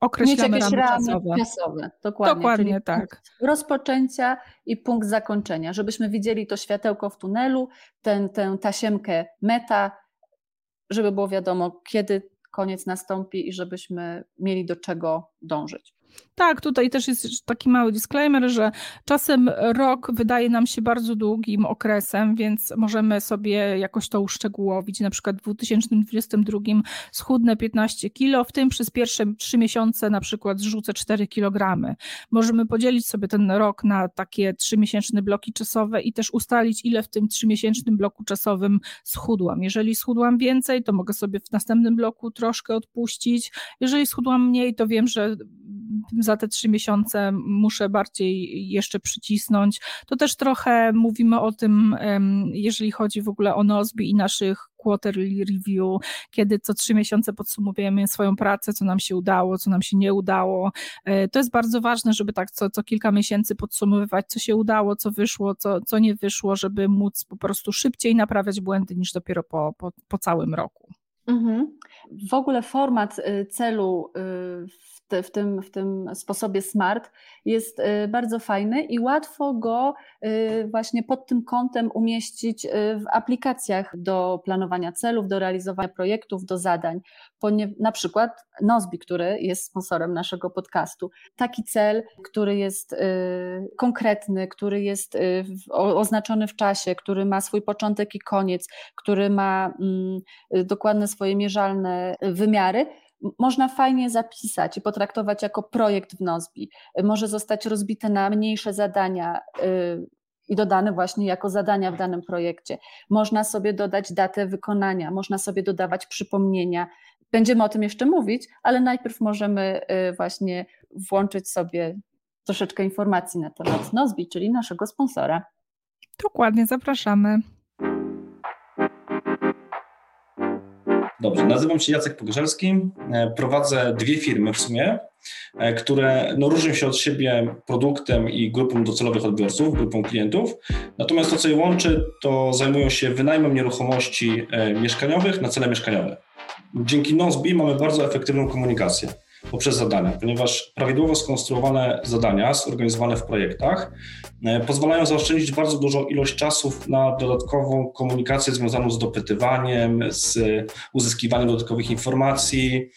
[SPEAKER 3] określamy
[SPEAKER 2] Mieć
[SPEAKER 3] ramy,
[SPEAKER 2] ramy
[SPEAKER 3] czasowe.
[SPEAKER 2] czasowe. Dokładnie,
[SPEAKER 3] Dokładnie tak.
[SPEAKER 2] Rozpoczęcia i punkt zakończenia, żebyśmy widzieli to światełko w tunelu, ten, tę tasiemkę meta, żeby było wiadomo, kiedy koniec nastąpi i żebyśmy mieli do czego dążyć.
[SPEAKER 3] Tak, tutaj też jest taki mały disclaimer, że czasem rok wydaje nam się bardzo długim okresem, więc możemy sobie jakoś to uszczegółowić. Na przykład w 2022 schudnę 15 kilo, w tym przez pierwsze 3 miesiące na przykład zrzucę 4 kg. Możemy podzielić sobie ten rok na takie 3-miesięczne bloki czasowe i też ustalić, ile w tym 3-miesięcznym bloku czasowym schudłam. Jeżeli schudłam więcej, to mogę sobie w następnym bloku troszkę odpuścić. Jeżeli schudłam mniej, to wiem, że za te trzy miesiące muszę bardziej jeszcze przycisnąć. To też trochę mówimy o tym, jeżeli chodzi w ogóle o Nozbi i naszych quarterly review, kiedy co trzy miesiące podsumowujemy swoją pracę, co nam się udało, co nam się nie udało. E, to jest bardzo ważne, żeby tak co, co kilka miesięcy podsumowywać, co się udało, co wyszło, co, co nie wyszło, żeby móc po prostu szybciej naprawiać błędy niż dopiero po, po, po całym roku.
[SPEAKER 2] Mhm. W ogóle format y, celu y, te, w, tym, w tym sposobie smart jest y, bardzo fajny i łatwo go y, właśnie pod tym kątem umieścić y, w aplikacjach do planowania celów, do realizowania projektów, do zadań. Na przykład Nozbi, który jest sponsorem naszego podcastu. Taki cel, który jest konkretny, który jest oznaczony w czasie, który ma swój początek i koniec, który ma mm, dokładne swoje mierzalne wymiary, można fajnie zapisać i potraktować jako projekt w Nozbi. Może zostać rozbite na mniejsze zadania y, i dodane właśnie jako zadania w danym projekcie. Można sobie dodać datę wykonania, można sobie dodawać przypomnienia. Będziemy o tym jeszcze mówić, ale najpierw możemy y, właśnie włączyć sobie troszeczkę informacji na temat Nozbi, czyli naszego sponsora.
[SPEAKER 3] Dokładnie, zapraszamy.
[SPEAKER 4] Dobrze, nazywam się Jacek Pogorzelski, e, prowadzę dwie firmy w sumie, e, które no, różnią się od siebie produktem i grupą docelowych odbiorców, grupą klientów. Natomiast to, co je łączy, to zajmują się wynajmem nieruchomości e, mieszkaniowych na cele mieszkaniowe. Dzięki Nozbi mamy bardzo efektywną komunikację. Poprzez zadania, ponieważ prawidłowo skonstruowane zadania, zorganizowane w projektach, e, pozwalają zaoszczędzić bardzo dużą ilość czasów na dodatkową komunikację związaną z dopytywaniem, z uzyskiwaniem dodatkowych informacji,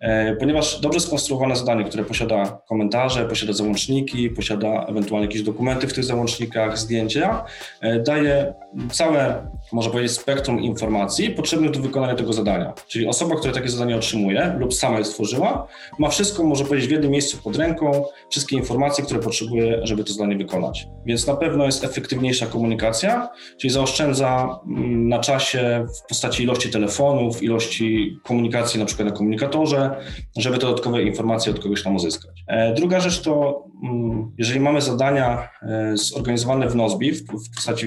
[SPEAKER 4] e, ponieważ dobrze skonstruowane zadanie, które posiada komentarze, posiada załączniki, posiada ewentualnie jakieś dokumenty w tych załącznikach, zdjęcia, e, daje całe, można powiedzieć, spektrum informacji potrzebnych do wykonania tego zadania. Czyli osoba, która takie zadanie otrzymuje lub sama je stworzyła, ma wszystko, może powiedzieć, w jednym miejscu pod ręką, wszystkie informacje, które potrzebuje, żeby to zadanie wykonać. Więc na pewno jest efektywniejsza komunikacja, czyli zaoszczędza mm, na czasie w postaci ilości telefonów, ilości komunikacji na przykład na komunikatorze, żeby dodatkowe informacje od kogoś tam uzyskać. E, druga rzecz to, mm, jeżeli mamy zadania e, zorganizowane w Nozbi, w postaci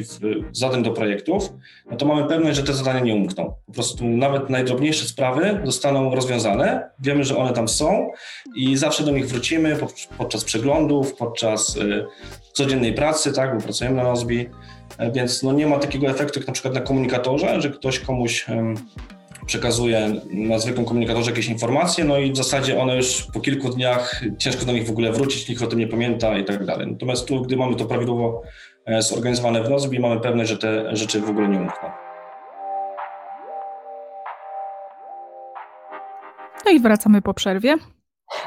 [SPEAKER 4] zadań do projektów, no to mamy pewność, że te zadania nie umkną. Po prostu nawet najdrobniejsze sprawy zostaną rozwiązane, wiemy, że one tam są i zawsze do nich wrócimy podczas przeglądów, podczas y, codziennej pracy, tak, bo pracujemy na Nozbi, e, więc no nie ma takiego efektu jak na przykład na komunikatorze, że ktoś komuś przekazuje na zwykłym komunikatorze jakieś informacje, no i w zasadzie one już po kilku dniach ciężko do nich w ogóle wrócić, nikt o tym nie pamięta i tak dalej. Natomiast tu, gdy mamy to prawidłowo e, zorganizowane w Nozbi, mamy pewność, że te rzeczy w ogóle nie umkną.
[SPEAKER 3] No i wracamy po przerwie.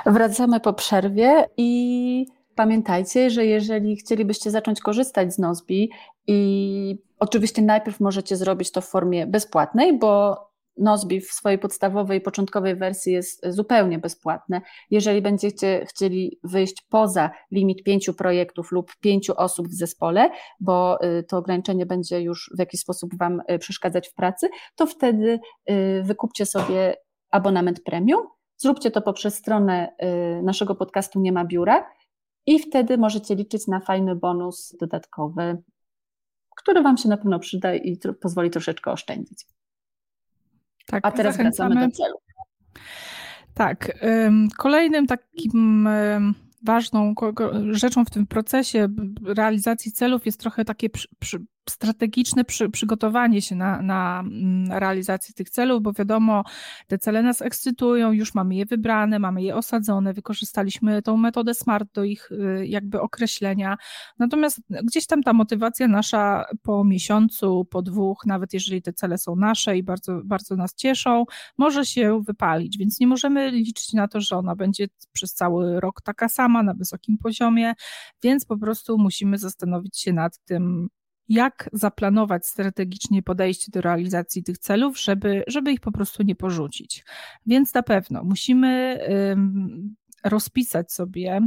[SPEAKER 2] Wracamy po przerwie i pamiętajcie, że jeżeli chcielibyście zacząć korzystać z Nozbi i oczywiście najpierw możecie zrobić to w formie bezpłatnej, bo Nozbi w swojej podstawowej, początkowej wersji jest zupełnie bezpłatne. Jeżeli będziecie chcieli wyjść poza limit pięciu projektów lub pięciu osób w zespole, bo y, to ograniczenie będzie już w jakiś sposób Wam y, przeszkadzać w pracy, to wtedy y, wykupcie sobie abonament premium. Zróbcie to poprzez stronę naszego podcastu Nie ma biura i wtedy możecie liczyć na fajny bonus dodatkowy, który Wam się na pewno przyda i pozwoli troszeczkę oszczędzić. Tak, A teraz zachęcamy. wracamy do celu.
[SPEAKER 3] Tak. Kolejnym takim ważną rzeczą w tym procesie realizacji celów jest trochę takie przy, przy, strategiczne przy, przygotowanie się na, na mm, realizację tych celów, bo wiadomo, te cele nas ekscytują, już mamy je wybrane, mamy je osadzone, wykorzystaliśmy tą metodę SMART do ich y, jakby określenia. Natomiast gdzieś tam ta motywacja nasza po miesiącu, po dwóch, nawet jeżeli te cele są nasze i bardzo, bardzo nas cieszą, może się wypalić, więc nie możemy liczyć na to, że ona będzie przez cały rok taka sama, na wysokim poziomie, więc po prostu musimy zastanowić się nad tym, jak zaplanować strategicznie podejście do realizacji tych celów, żeby, żeby ich po prostu nie porzucić. Więc na pewno musimy rozpisać sobie,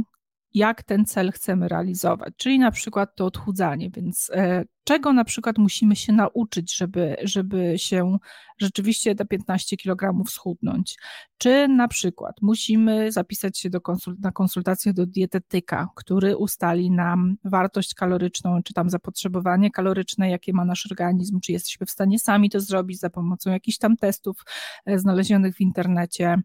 [SPEAKER 3] jak ten cel chcemy realizować, czyli na przykład to odchudzanie, więc e, czego na przykład musimy się nauczyć, żeby, żeby się rzeczywiście te 15 kg schudnąć? Czy na przykład musimy zapisać się do na konsultację do dietetyka, który ustali nam wartość kaloryczną, czy tam zapotrzebowanie kaloryczne, jakie ma nasz organizm, czy jesteśmy w stanie sami to zrobić za pomocą jakichś tam testów e, znalezionych w internecie.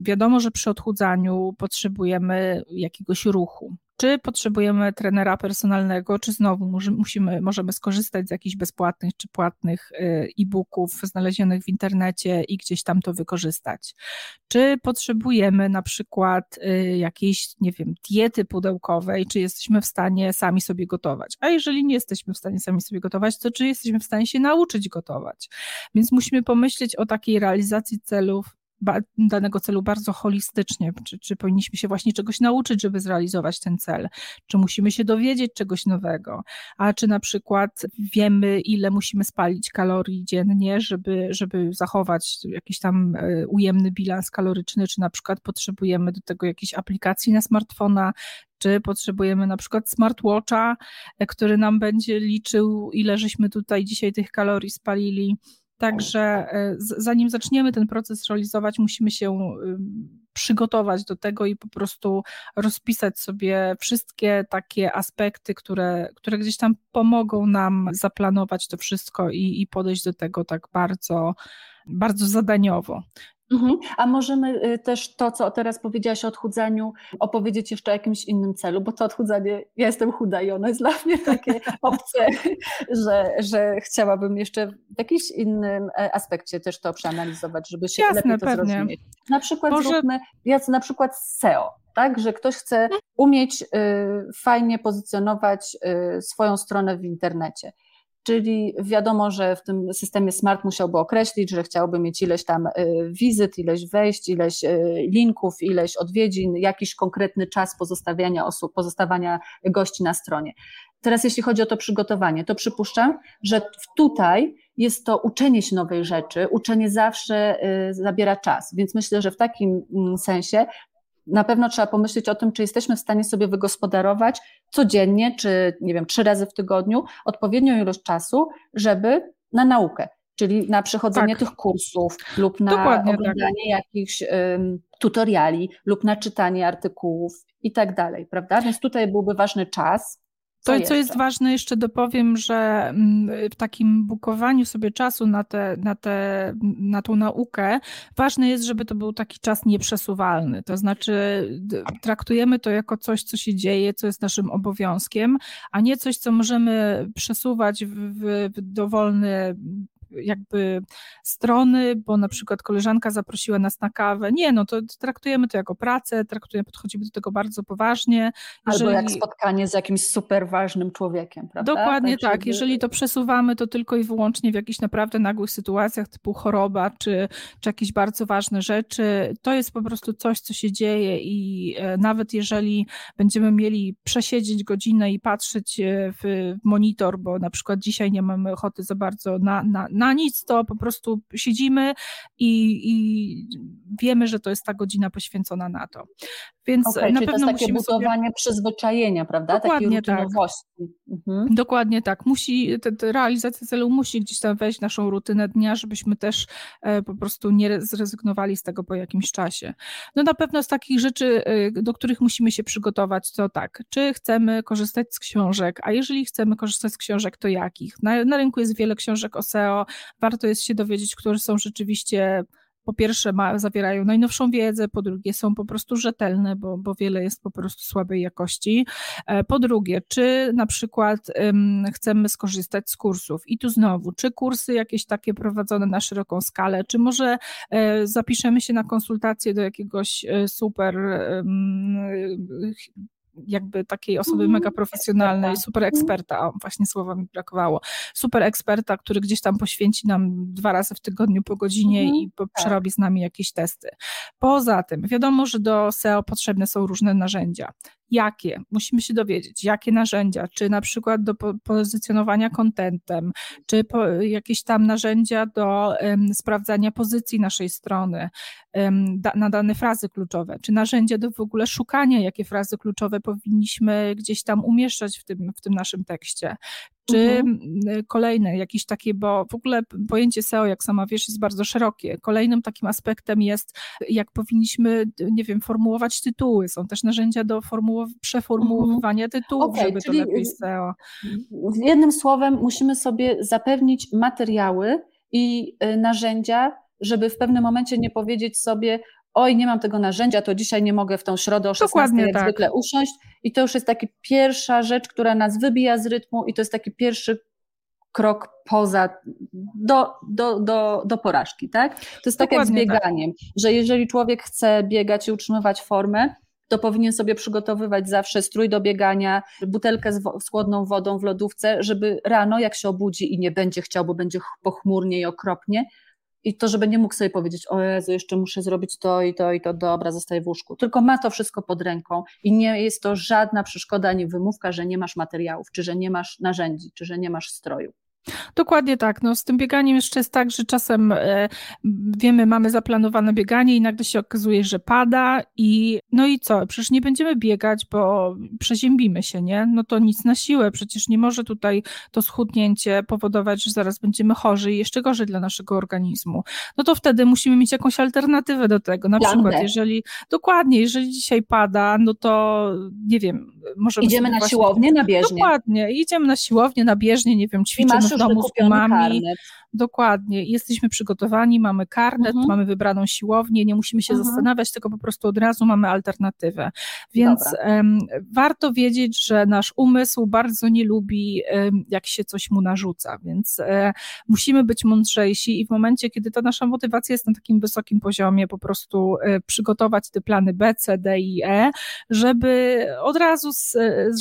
[SPEAKER 3] Wiadomo, że przy odchudzaniu potrzebujemy jakiegoś ruchu. Czy potrzebujemy trenera personalnego, czy znowu musimy, możemy skorzystać z jakichś bezpłatnych czy płatnych y, e-booków znalezionych w internecie i gdzieś tam to wykorzystać? Czy potrzebujemy na przykład y, jakiejś, nie wiem, diety pudełkowej, czy jesteśmy w stanie sami sobie gotować? A jeżeli nie jesteśmy w stanie sami sobie gotować, to czy jesteśmy w stanie się nauczyć gotować? Więc musimy pomyśleć o takiej realizacji celów danego celu bardzo holistycznie, czy, czy powinniśmy się właśnie czegoś nauczyć, żeby zrealizować ten cel, czy musimy się dowiedzieć czegoś nowego, a czy na przykład wiemy, ile musimy spalić kalorii dziennie, żeby, żeby zachować jakiś tam e, ujemny bilans kaloryczny, czy na przykład potrzebujemy do tego jakiejś aplikacji na smartfona, czy potrzebujemy na przykład smartwatcha, e, który nam będzie liczył, ile żeśmy tutaj dzisiaj tych kalorii spalili Także e, zanim zaczniemy ten proces realizować, musimy się przygotować do tego i po prostu rozpisać sobie wszystkie takie aspekty, które, które gdzieś tam pomogą nam zaplanować to wszystko i, i podejść do tego tak bardzo, bardzo zadaniowo.
[SPEAKER 2] Mhm. A możemy y, też to, co teraz powiedziałaś o odchudzaniu, opowiedzieć jeszcze o jakimś innym celu, bo to odchudzanie, ja jestem chuda i ono jest dla mnie takie obce, że, że chciałabym jeszcze w jakimś innym e, aspekcie też to przeanalizować, żeby się
[SPEAKER 3] Jasne,
[SPEAKER 2] lepiej to
[SPEAKER 3] pewnie.
[SPEAKER 2] zrozumieć. Na przykład
[SPEAKER 3] Może...
[SPEAKER 2] zróbmy, ja na przykład SEO, tak, że ktoś chce mhm. umieć y, fajnie pozycjonować y, swoją stronę w internecie czyli wiadomo, że w tym systemie smart musiałby określić, że chciałby mieć ileś tam y, wizyt, ileś wejść, ileś y, linków, ileś odwiedzin, jakiś konkretny czas pozostawiania osób, pozostawania gości na stronie. Teraz jeśli chodzi o to przygotowanie, to przypuszczam, że tutaj jest to uczenie się nowej rzeczy, uczenie zawsze y, zabiera czas, więc myślę, że w takim mm, sensie na pewno trzeba pomyśleć o tym, czy jesteśmy w stanie sobie wygospodarować codziennie, czy nie wiem, trzy razy w tygodniu odpowiednią ilość czasu, żeby na naukę, czyli na przechodzenie tak. tych kursów lub na Dokładnie tak. oglądanie tak. jakichś um, tutoriali lub na czytanie artykułów i tak dalej, prawda? Więc tutaj byłby ważny czas,
[SPEAKER 3] to, co jest ważne, jeszcze dopowiem, że mm, w takim bukowaniu sobie czasu na, te, na, te, na tą naukę, ważne jest, żeby to był taki czas nieprzesuwalny. To znaczy, traktujemy to jako coś, co się dzieje, co jest naszym obowiązkiem, a nie coś, co możemy przesuwać w, w dowolny jakby strony, bo na przykład koleżanka zaprosiła nas na kawę. Nie, no to traktujemy to jako pracę, traktujemy, podchodzimy do tego bardzo poważnie.
[SPEAKER 2] Jeżeli... Albo jak spotkanie z jakimś super ważnym człowiekiem, prawda?
[SPEAKER 3] Dokładnie tak. tak. Jeżeli to przesuwamy, to tylko i wyłącznie w jakichś naprawdę nagłych sytuacjach typu choroba, czy, czy jakieś bardzo ważne rzeczy, to jest po prostu coś, co się dzieje i e, nawet jeżeli będziemy mieli przesiedzieć godzinę i patrzeć e, w monitor, bo na przykład dzisiaj nie mamy ochoty za bardzo na, na, na na nic, to po prostu siedzimy i, i wiemy, że to jest ta godzina poświęcona na to. Więc okay, na
[SPEAKER 2] pewno
[SPEAKER 3] to
[SPEAKER 2] jest takie budowanie sobie... przyzwyczajenia, prawda?
[SPEAKER 3] Dokładnie tak. Mhm. Dokładnie tak. Musi, te, te realizacja celu musi gdzieś tam wejść w naszą rutynę dnia, żebyśmy też e, po prostu nie zrezygnowali z tego po jakimś czasie. No na pewno z takich rzeczy, e, do których musimy się przygotować, to tak, czy chcemy korzystać z książek, a jeżeli chcemy korzystać z książek, to jakich? Na, na rynku jest wiele książek o SEO, warto jest się dowiedzieć, które są rzeczywiście po pierwsze ma, zawierają najnowszą wiedzę, po drugie są po prostu rzetelne, bo, bo wiele jest po prostu słabej jakości. E, po drugie, czy na przykład um, chcemy skorzystać z kursów i tu znowu, czy kursy jakieś takie prowadzone na szeroką skalę, czy może e, zapiszemy się na konsultację do jakiegoś e, super jakby takiej osoby mega profesjonalnej, super eksperta, o, właśnie słowa mi brakowało, super eksperta, który gdzieś tam poświęci nam dwa razy w tygodniu po godzinie mhm, i tak. przerobi z nami jakieś testy. Poza tym, wiadomo, że do SEO potrzebne są różne narzędzia. Jakie? Musimy się dowiedzieć, jakie narzędzia, czy na przykład do pozycjonowania kontentem, czy po, jakieś tam narzędzia do um, sprawdzania pozycji naszej strony um, da, na dane frazy kluczowe, czy narzędzia do w ogóle szukania, jakie frazy kluczowe powinniśmy gdzieś tam umieszczać w tym, w tym naszym tekście, czy mhm. kolejne jakieś takie, bo w ogóle pojęcie SEO, jak sama wiesz, jest bardzo szerokie. Kolejnym takim aspektem jest, jak powinniśmy, nie wiem, formułować tytuły. Są też narzędzia do formułow- przeformułowywania mhm. tytułów, okay, żeby to lepiej SEO.
[SPEAKER 2] Jednym słowem, musimy sobie zapewnić materiały i y, narzędzia, żeby w pewnym momencie nie powiedzieć sobie, oj, nie mam tego narzędzia, to dzisiaj nie mogę w tą środę o 16 Dokładnie jak tak. zwykle usiąść. I to już jest taka pierwsza rzecz, która nas wybija z rytmu i to jest taki pierwszy krok poza, do, do, do, do porażki, tak? To jest tak jak z tak. bieganiem, tak. że jeżeli człowiek chce biegać i utrzymywać formę, to powinien sobie przygotowywać zawsze strój do biegania, butelkę z, z chłodną wodą w lodówce, żeby rano, jak się obudzi i nie będzie chciał, bo będzie pochmurnie i okropnie, i to, żeby nie mógł sobie powiedzieć, o Jezu, jeszcze muszę zrobić to i to i to, dobra, zostaje w łóżku. Tylko ma to wszystko pod ręką i nie jest to żadna przeszkoda ani wymówka, że nie masz materiałów, czy że nie masz narzędzi, czy że nie masz stroju.
[SPEAKER 3] Dokładnie tak. No, z tym bieganiem jeszcze jest tak, że czasem e, wiemy, mamy zaplanowane bieganie i nagle się okazuje, że pada i no i co? Przecież nie będziemy biegać, bo przeziębimy się, nie? No to nic na siłę. Przecież nie może tutaj to schudnięcie powodować, że zaraz będziemy chorzy i jeszcze gorzej dla naszego organizmu. No to wtedy musimy mieć jakąś alternatywę do tego. Na przykład, jeżeli dokładnie, jeżeli dzisiaj pada, no to nie wiem,
[SPEAKER 2] możemy. Idziemy na właśnie, siłownię na bieżnię.
[SPEAKER 3] Dokładnie, idziemy na siłownię na bieżnię, nie wiem, ćwiczymy w domu z umami. Dokładnie. Jesteśmy przygotowani, mamy karnet, mhm. mamy wybraną siłownię, nie musimy się mhm. zastanawiać, tylko po prostu od razu mamy alternatywę. Więc um, warto wiedzieć, że nasz umysł bardzo nie lubi, um, jak się coś mu narzuca, więc um, musimy być mądrzejsi i w momencie, kiedy ta nasza motywacja jest na takim wysokim poziomie, po prostu e, przygotować te plany B, C, D i E, żeby od razu, z,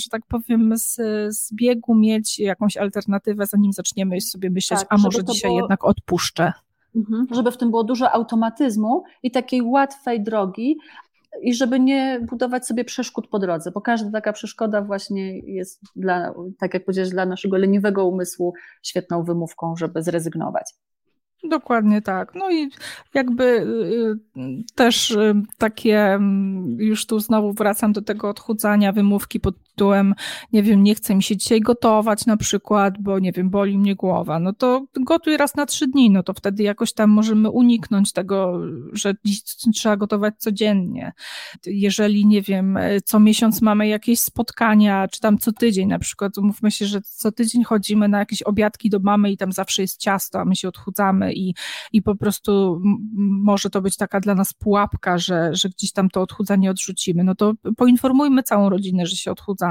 [SPEAKER 3] że tak powiem, z, z biegu mieć jakąś alternatywę, zanim zaczniemy sobie myśleć, tak, a może dzisiaj było... jednak odpuszczę.
[SPEAKER 2] Mhm, żeby w tym było dużo automatyzmu i takiej łatwej drogi, i żeby nie budować sobie przeszkód po drodze, bo każda taka przeszkoda właśnie jest dla, tak jak powiedziałeś, dla naszego leniwego umysłu świetną wymówką, żeby zrezygnować.
[SPEAKER 3] Dokładnie tak. No i jakby y, y, też y, takie, mm, już tu znowu wracam do tego odchudzania, wymówki pod tytułem, nie wiem, nie chce mi się dzisiaj gotować na przykład, bo nie wiem, boli mnie głowa. No to gotuj raz na trzy dni, no to wtedy jakoś tam możemy uniknąć tego, że trzeba gotować codziennie. Jeżeli, nie wiem, co miesiąc mamy jakieś spotkania, czy tam co tydzień na przykład, umówmy się, że co tydzień chodzimy na jakieś obiadki do mamy i tam zawsze jest ciasto, a my się odchudzamy i, i po prostu może to być taka dla nas pułapka, że, że gdzieś tam to odchudzanie odrzucimy, no to poinformujmy całą rodzinę, że się odchudzamy.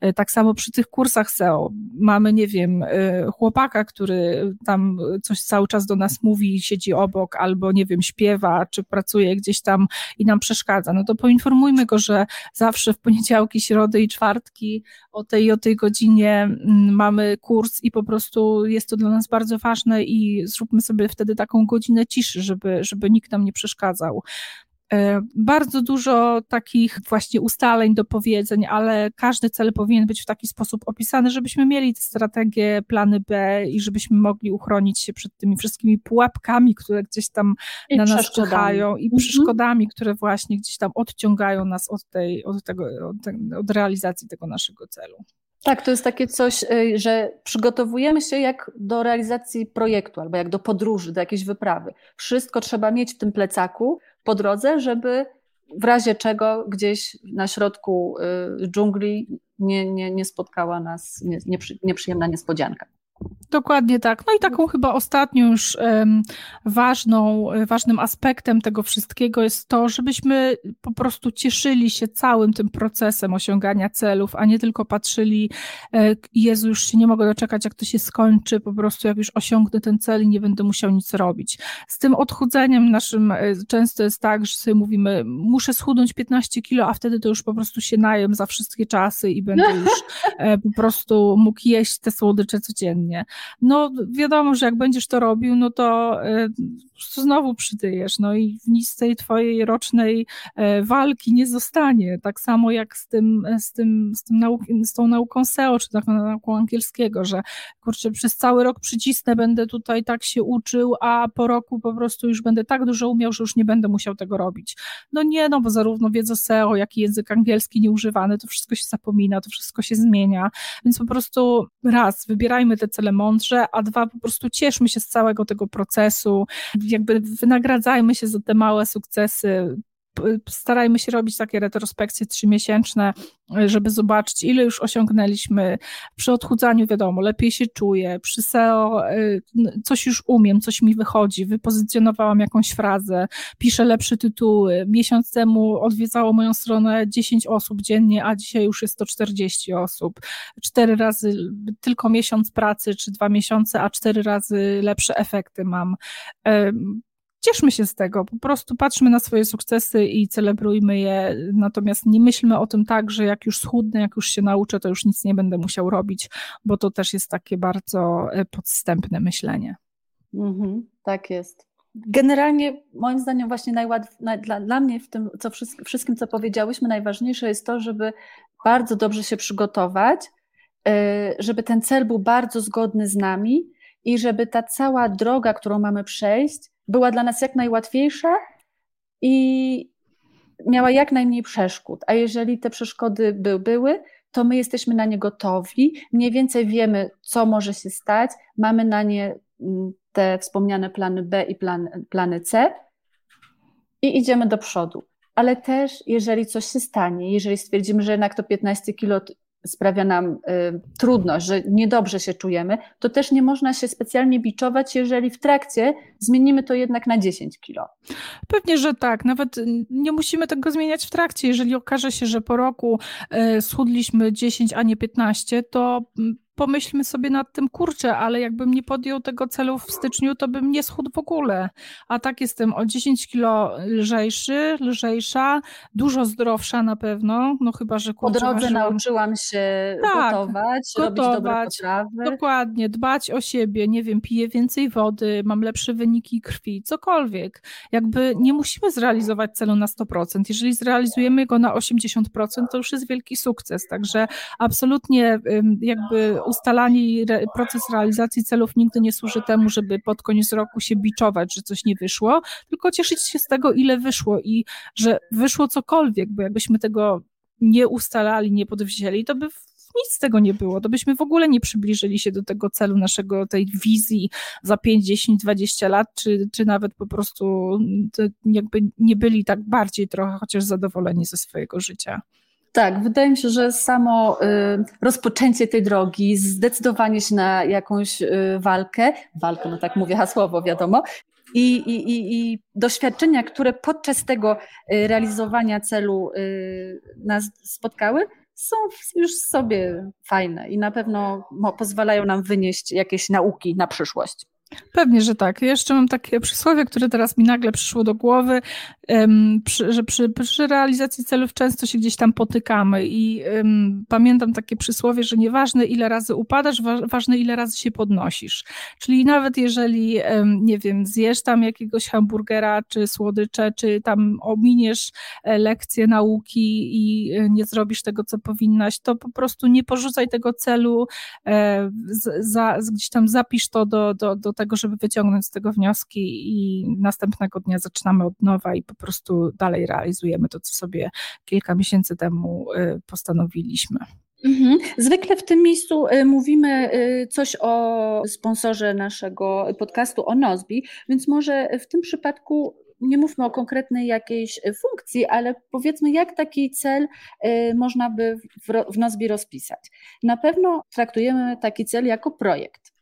[SPEAKER 3] E, tak samo przy tych kursach SEO. Mamy, nie wiem, e, chłopaka, który tam coś cały czas do nas mówi, siedzi obok, albo nie wiem, śpiewa, czy pracuje gdzieś tam i nam przeszkadza. No to poinformujmy go, że zawsze w poniedziałki, środy i czwartki o tej o tej godzinie mamy kurs i po prostu jest to dla nas bardzo ważne i zróbmy sobie wtedy taką godzinę ciszy, żeby, żeby nikt nam nie przeszkadzał. E, bardzo dużo takich właśnie ustaleń, dopowiedzeń, ale każdy cel powinien być w taki sposób opisany, żebyśmy mieli te strategie, plany B i żebyśmy mogli uchronić się przed tymi wszystkimi pułapkami, które gdzieś tam I na nas czyhają i mhm. przeszkodami, które właśnie gdzieś tam odciągają nas od, tej, od, tego, od, od realizacji tego naszego celu.
[SPEAKER 2] Tak, to jest takie coś, y, że przygotowujemy się jak do realizacji projektu albo jak do podróży, do jakiejś wyprawy. Wszystko trzeba mieć w tym plecaku po drodze, żeby w razie czego gdzieś na środku y, dżungli nie, nie, nie spotkała nas nie, nieprzyjemna niespodzianka.
[SPEAKER 3] Dokładnie tak. No i taką chyba ostatnią już ważną, ważnym aspektem tego wszystkiego jest to, żebyśmy po prostu cieszyli się całym tym procesem osiągania celów, a nie tylko patrzyli, e, Jezu, już się nie mogę doczekać, jak to się skończy, po prostu jak już osiągnę ten cel i nie będę musiał nic robić. Z tym odchudzeniem naszym e, często jest tak, że sobie mówimy, muszę schudnąć 15 kilo, a wtedy to już po prostu się najem za wszystkie czasy i będę już e, po prostu mógł jeść te słodycze codziennie no wiadomo, że jak będziesz to robił, no to, e, znowu przytyjesz, no i nic z tej twojej rocznej e, walki nie zostanie, tak samo jak z tym, z tym, z tym nauk, z tą nauką SEO, czy taką nauką angielskiego, że kurczę, przez cały rok przycisnę, będę tutaj tak się uczył, a po roku po prostu już będę tak dużo umiał, że już nie będę musiał tego robić. No nie, no bo zarówno wiedza SEO, jak i język angielski nieużywany, to wszystko się zapomina, to wszystko się zmienia, więc po prostu raz, wybierajmy te cele mądrze, a dwa, po prostu cieszmy się z całego tego procesu, jakby wynagradzajmy się za te małe sukcesy, starajmy się robić takie retrospekcje trzymiesięczne, żeby zobaczyć, ile już osiągnęliśmy. Przy odchudzaniu, wiadomo, lepiej się czuję. Przy SEO y, coś już umiem, coś mi wychodzi. Wypozycjonowałam jakąś frazę, piszę lepsze tytuły. Miesiąc temu odwiedzało moją stronę 10 osób dziennie, a dzisiaj już jest to 40 osób. Cztery razy tylko miesiąc pracy, czy dwa miesiące, a cztery razy lepsze efekty mam cieszmy się z tego, po prostu patrzmy na swoje sukcesy i celebrujmy je, natomiast nie myślmy o tym tak, że jak już schudnę, jak już się nauczę, to już nic nie będę musiał robić, bo to też jest takie bardzo e, podstępne myślenie.
[SPEAKER 2] Mhm, tak jest. Generalnie moim zdaniem właśnie najłatw, dla, dla mnie w tym co wszystkim, co powiedziałyśmy, najważniejsze jest to, żeby bardzo dobrze się przygotować, e, żeby ten cel był bardzo zgodny z nami i żeby ta cała droga, którą mamy przejść, była dla nas jak najłatwiejsza i miała jak najmniej przeszkód. A jeżeli te przeszkody by, były, to my jesteśmy na nie gotowi, mniej więcej wiemy, co może się stać, mamy na nie mm, te wspomniane plany B i plan, plany C i idziemy do przodu. Ale też, jeżeli coś się stanie, jeżeli stwierdzimy, że jednak to 15 kilo sprawia nam y, trudność, że niedobrze się czujemy, to też nie można się specjalnie biczować, jeżeli w trakcie zmienimy to jednak na 10 kilo.
[SPEAKER 3] Pewnie, że tak. Nawet nie musimy tego zmieniać w trakcie. Jeżeli okaże się, że po roku y, schudliśmy 10, a nie 15, to mm, pomyślmy sobie nad tym, kurczę, ale jakbym nie podjął tego celu w styczniu, to bym nie schudł w ogóle. A tak jestem o 10 kilo lżejszy, lżejsza, dużo zdrowsza na pewno, no chyba, że
[SPEAKER 2] Po drodze nauczyłam się tak, gotować, gotować.
[SPEAKER 3] Dokładnie, dbać o siebie, nie wiem, piję więcej wody, mam lepsze wyniki krwi, cokolwiek. Jakby nie musimy zrealizować celu na 100%. Jeżeli zrealizujemy go na 80%, to już jest wielki sukces. Także absolutnie jakby ustalanie i re, proces realizacji celów nigdy nie służy temu, żeby pod koniec roku się biczować, że coś nie wyszło, tylko cieszyć się z tego, ile wyszło i że wyszło cokolwiek, bo jakbyśmy tego nie ustalali, nie podwzięli, to by nic z tego nie było, to byśmy w ogóle nie przybliżyli się do tego celu naszego, tej wizji za 5, 10, 20 lat, czy, czy nawet po prostu jakby nie byli tak bardziej trochę chociaż zadowoleni ze swojego życia.
[SPEAKER 2] Tak, wydaje mi się, że samo y, rozpoczęcie tej drogi, zdecydowanie się na jakąś y, walkę, walkę, no tak mówię hasłowo, wiadomo, i, i, i, doświadczenia, które podczas tego y, realizowania celu nas spotkały, są już sobie fajne i na pewno pozwalają nam wynieść jakieś nauki na przyszłość.
[SPEAKER 3] Pewnie, że tak. Jeszcze mam takie przysłowie, które teraz mi nagle przyszło do głowy, że przy, przy realizacji celów często się gdzieś tam potykamy i pamiętam takie przysłowie, że nieważne ile razy upadasz, wa ważne ile razy się podnosisz. Czyli nawet jeżeli, nie wiem, zjesz tam jakiegoś hamburgera, czy słodycze, czy tam ominiesz e, lekcje nauki i e, nie zrobisz tego, co powinnaś, to po prostu nie porzucaj tego celu, e, za, gdzieś tam zapisz to do, do, do tego, żeby wyciągnąć z tego wnioski i następnego dnia zaczynamy od nowa i po prostu dalej realizujemy to, co sobie kilka miesięcy temu y, postanowiliśmy.
[SPEAKER 2] Mhm. Zwykle w tym miejscu y, mówimy y, coś o sponsorze naszego podcastu, o Nozbi, więc może w tym przypadku nie mówmy o konkretnej jakiejś funkcji, ale powiedzmy, jak taki cel można by w Nozbi rozpisać. Na pewno traktujemy taki cel jako projekt.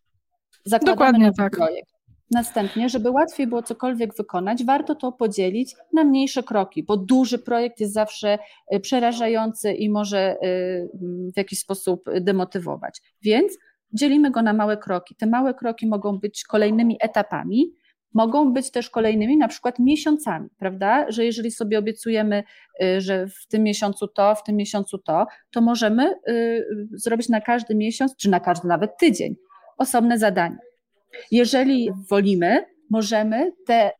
[SPEAKER 2] Zakładamy Dokładnie tak. projekt. Następnie, żeby łatwiej było cokolwiek wykonać, warto to podzielić na mniejsze kroki, bo duży projekt jest zawsze y, przerażający i może y, w jakiś sposób demotywować. Więc dzielimy go na małe kroki. Te małe kroki mogą być kolejnymi etapami, mogą być też kolejnymi na przykład miesiącami, prawda? Że jeżeli sobie obiecujemy, y, że w tym miesiącu to, w tym miesiącu to, to możemy zrobić na każdy miesiąc, czy na każdy nawet tydzień osobne zadanie. Jeżeli wolimy, możemy te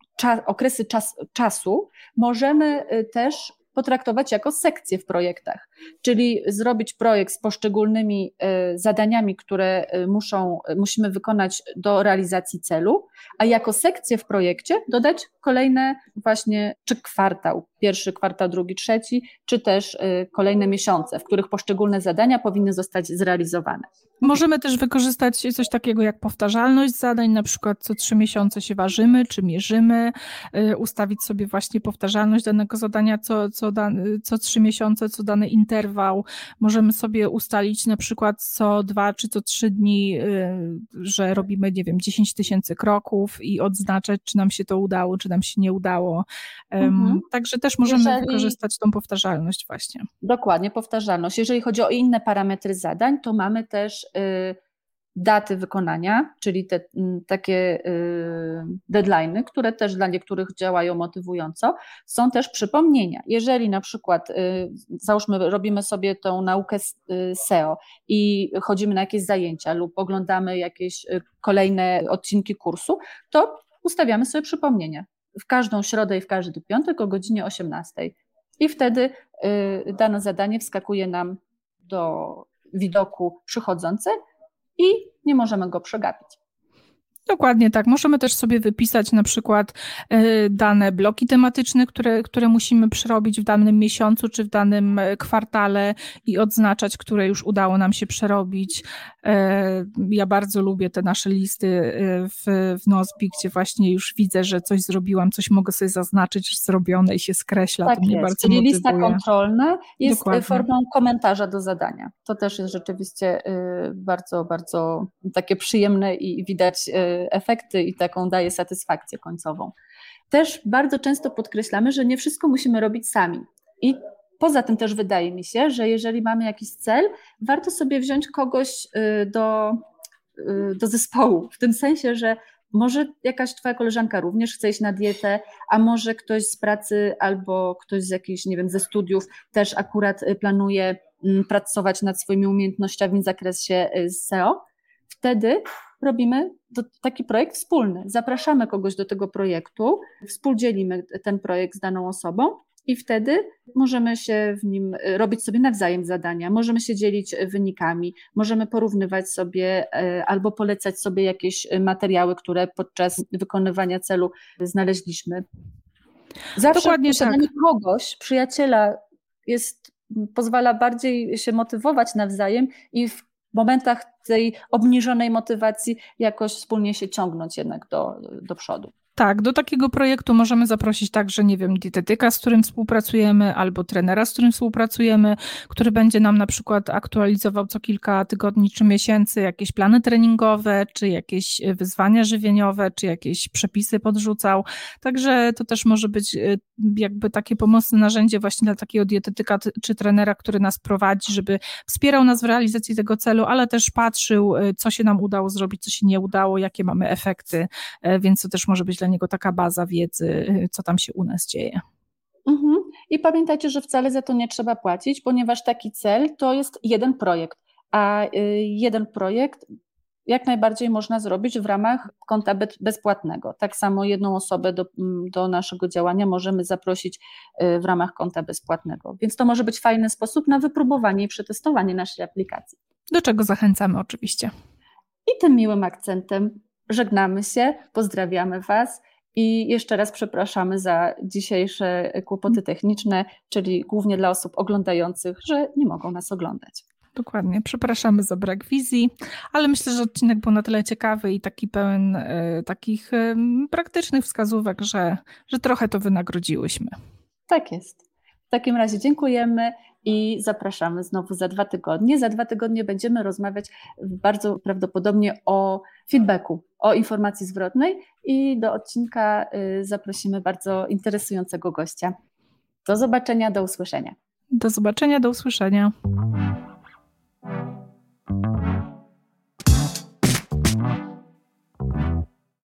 [SPEAKER 2] okresy czas, czasu, możemy y, też potraktować jako sekcje w projektach, czyli zrobić projekt z poszczególnymi y, zadaniami, które y, muszą, musimy wykonać do realizacji celu, a jako sekcje w projekcie dodać kolejne właśnie, czy kwartał, pierwszy kwartał, drugi, trzeci, czy też kolejne miesiące, w których poszczególne zadania powinny zostać zrealizowane.
[SPEAKER 3] Możemy też wykorzystać coś takiego jak powtarzalność zadań, na przykład co trzy miesiące się ważymy, czy mierzymy, ustawić sobie właśnie powtarzalność danego zadania co, co, da, co trzy miesiące, co dany interwał. Możemy sobie ustalić na przykład co dwa czy co trzy dni, y, że robimy, nie wiem, 10 tysięcy kroków i odznaczać, czy nam się to udało, czy nam się nie udało. Mhm. Także też możemy Jeżeli... wykorzystać tą powtarzalność właśnie.
[SPEAKER 2] Dokładnie, powtarzalność. Jeżeli chodzi o inne parametry zadań, to mamy też Y, daty wykonania, czyli te mm, takie y, deadlines, które też dla niektórych działają motywująco, są też przypomnienia. Jeżeli na przykład, y, załóżmy, robimy sobie tą naukę SEO i chodzimy na jakieś zajęcia lub oglądamy jakieś kolejne odcinki kursu, to ustawiamy sobie przypomnienia w każdą środę i w każdy piątek o godzinie 18. I wtedy dane zadanie wskakuje nam do widoku przychodzące i nie możemy go przegapić.
[SPEAKER 3] Dokładnie tak. Możemy też sobie wypisać na przykład e, dane bloki tematyczne, które, które musimy przerobić w danym miesiącu czy w danym e, kwartale i odznaczać, które już udało nam się przerobić. E, ja bardzo lubię te nasze listy w, w Nozbi, gdzie właśnie już widzę, że coś zrobiłam, coś mogę sobie zaznaczyć zrobione i się skreśla.
[SPEAKER 2] Tak
[SPEAKER 3] to mnie
[SPEAKER 2] jest.
[SPEAKER 3] bardzo
[SPEAKER 2] Czyli
[SPEAKER 3] motywuje.
[SPEAKER 2] lista kontrolna jest
[SPEAKER 3] Dokładnie.
[SPEAKER 2] formą komentarza do zadania. To też jest rzeczywiście bardzo, bardzo takie przyjemne i widać efekty i taką daje satysfakcję końcową. Też bardzo często podkreślamy, że nie wszystko musimy robić sami. I poza tym też wydaje mi się, że jeżeli mamy jakiś cel, warto sobie wziąć kogoś y, do, y, do zespołu, w tym sensie, że może jakaś twoja koleżanka również chce iść na dietę, a może ktoś z pracy albo ktoś z jakichś, nie wiem, ze studiów też akurat y, planuje mm, pracować nad swoimi umiejętnościami w zakresie SEO. Wtedy robimy taki projekt wspólny. Zapraszamy kogoś do tego projektu, współdzielimy ten projekt z daną osobą i wtedy możemy się w nim robić sobie nawzajem zadania, możemy się dzielić wynikami, możemy porównywać sobie e, albo polecać sobie jakieś materiały, które podczas wykonywania celu znaleźliśmy. Zawsze Dokładnie posiadanie tak. kogoś, przyjaciela jest pozwala bardziej się motywować nawzajem i w momentach tej obniżonej motywacji jakoś wspólnie się ciągnąć jednak do, do przodu.
[SPEAKER 3] Tak, do takiego projektu możemy zaprosić także, nie wiem, dietetyka, z którym współpracujemy, albo trenera, z którym współpracujemy, który będzie nam na przykład aktualizował co kilka tygodni czy miesięcy jakieś plany treningowe, czy jakieś wyzwania żywieniowe, czy jakieś przepisy podrzucał. Także to też może być y, jakby takie pomocne narzędzie właśnie dla takiego dietetyka czy trenera, który nas prowadzi, żeby wspierał nas w realizacji tego celu, ale też patrzył, y, co się nam udało zrobić, co się nie udało, jakie mamy efekty, więc to też może być dla niego taka baza wiedzy, co tam się u nas dzieje.
[SPEAKER 2] Mhm. I pamiętajcie, że wcale za to nie trzeba płacić, ponieważ taki cel to jest jeden projekt, a y, jeden projekt jak najbardziej można zrobić w ramach konta bezpłatnego. Tak samo jedną osobę do, mm, do naszego działania możemy zaprosić y, w ramach konta bezpłatnego. Więc to może być fajny sposób na wypróbowanie i przetestowanie naszej aplikacji.
[SPEAKER 3] Do czego zachęcamy oczywiście.
[SPEAKER 2] I tym miłym akcentem żegnamy się, pozdrawiamy Was i jeszcze raz przepraszamy za dzisiejsze kłopoty techniczne, czyli głównie dla osób oglądających, że nie mogą nas oglądać.
[SPEAKER 3] Dokładnie. Przepraszamy za brak wizji, ale myślę, że odcinek był na tyle ciekawy i taki pełen e, takich e, praktycznych wskazówek, że, że trochę to wynagrodziłyśmy.
[SPEAKER 2] Tak jest. W takim razie dziękujemy i zapraszamy znowu za dwa tygodnie. Za dwa tygodnie będziemy rozmawiać bardzo prawdopodobnie o feedbacku, o informacji zwrotnej i do odcinka y, zaprosimy bardzo interesującego gościa. Do zobaczenia, do usłyszenia.
[SPEAKER 3] Do zobaczenia, do usłyszenia.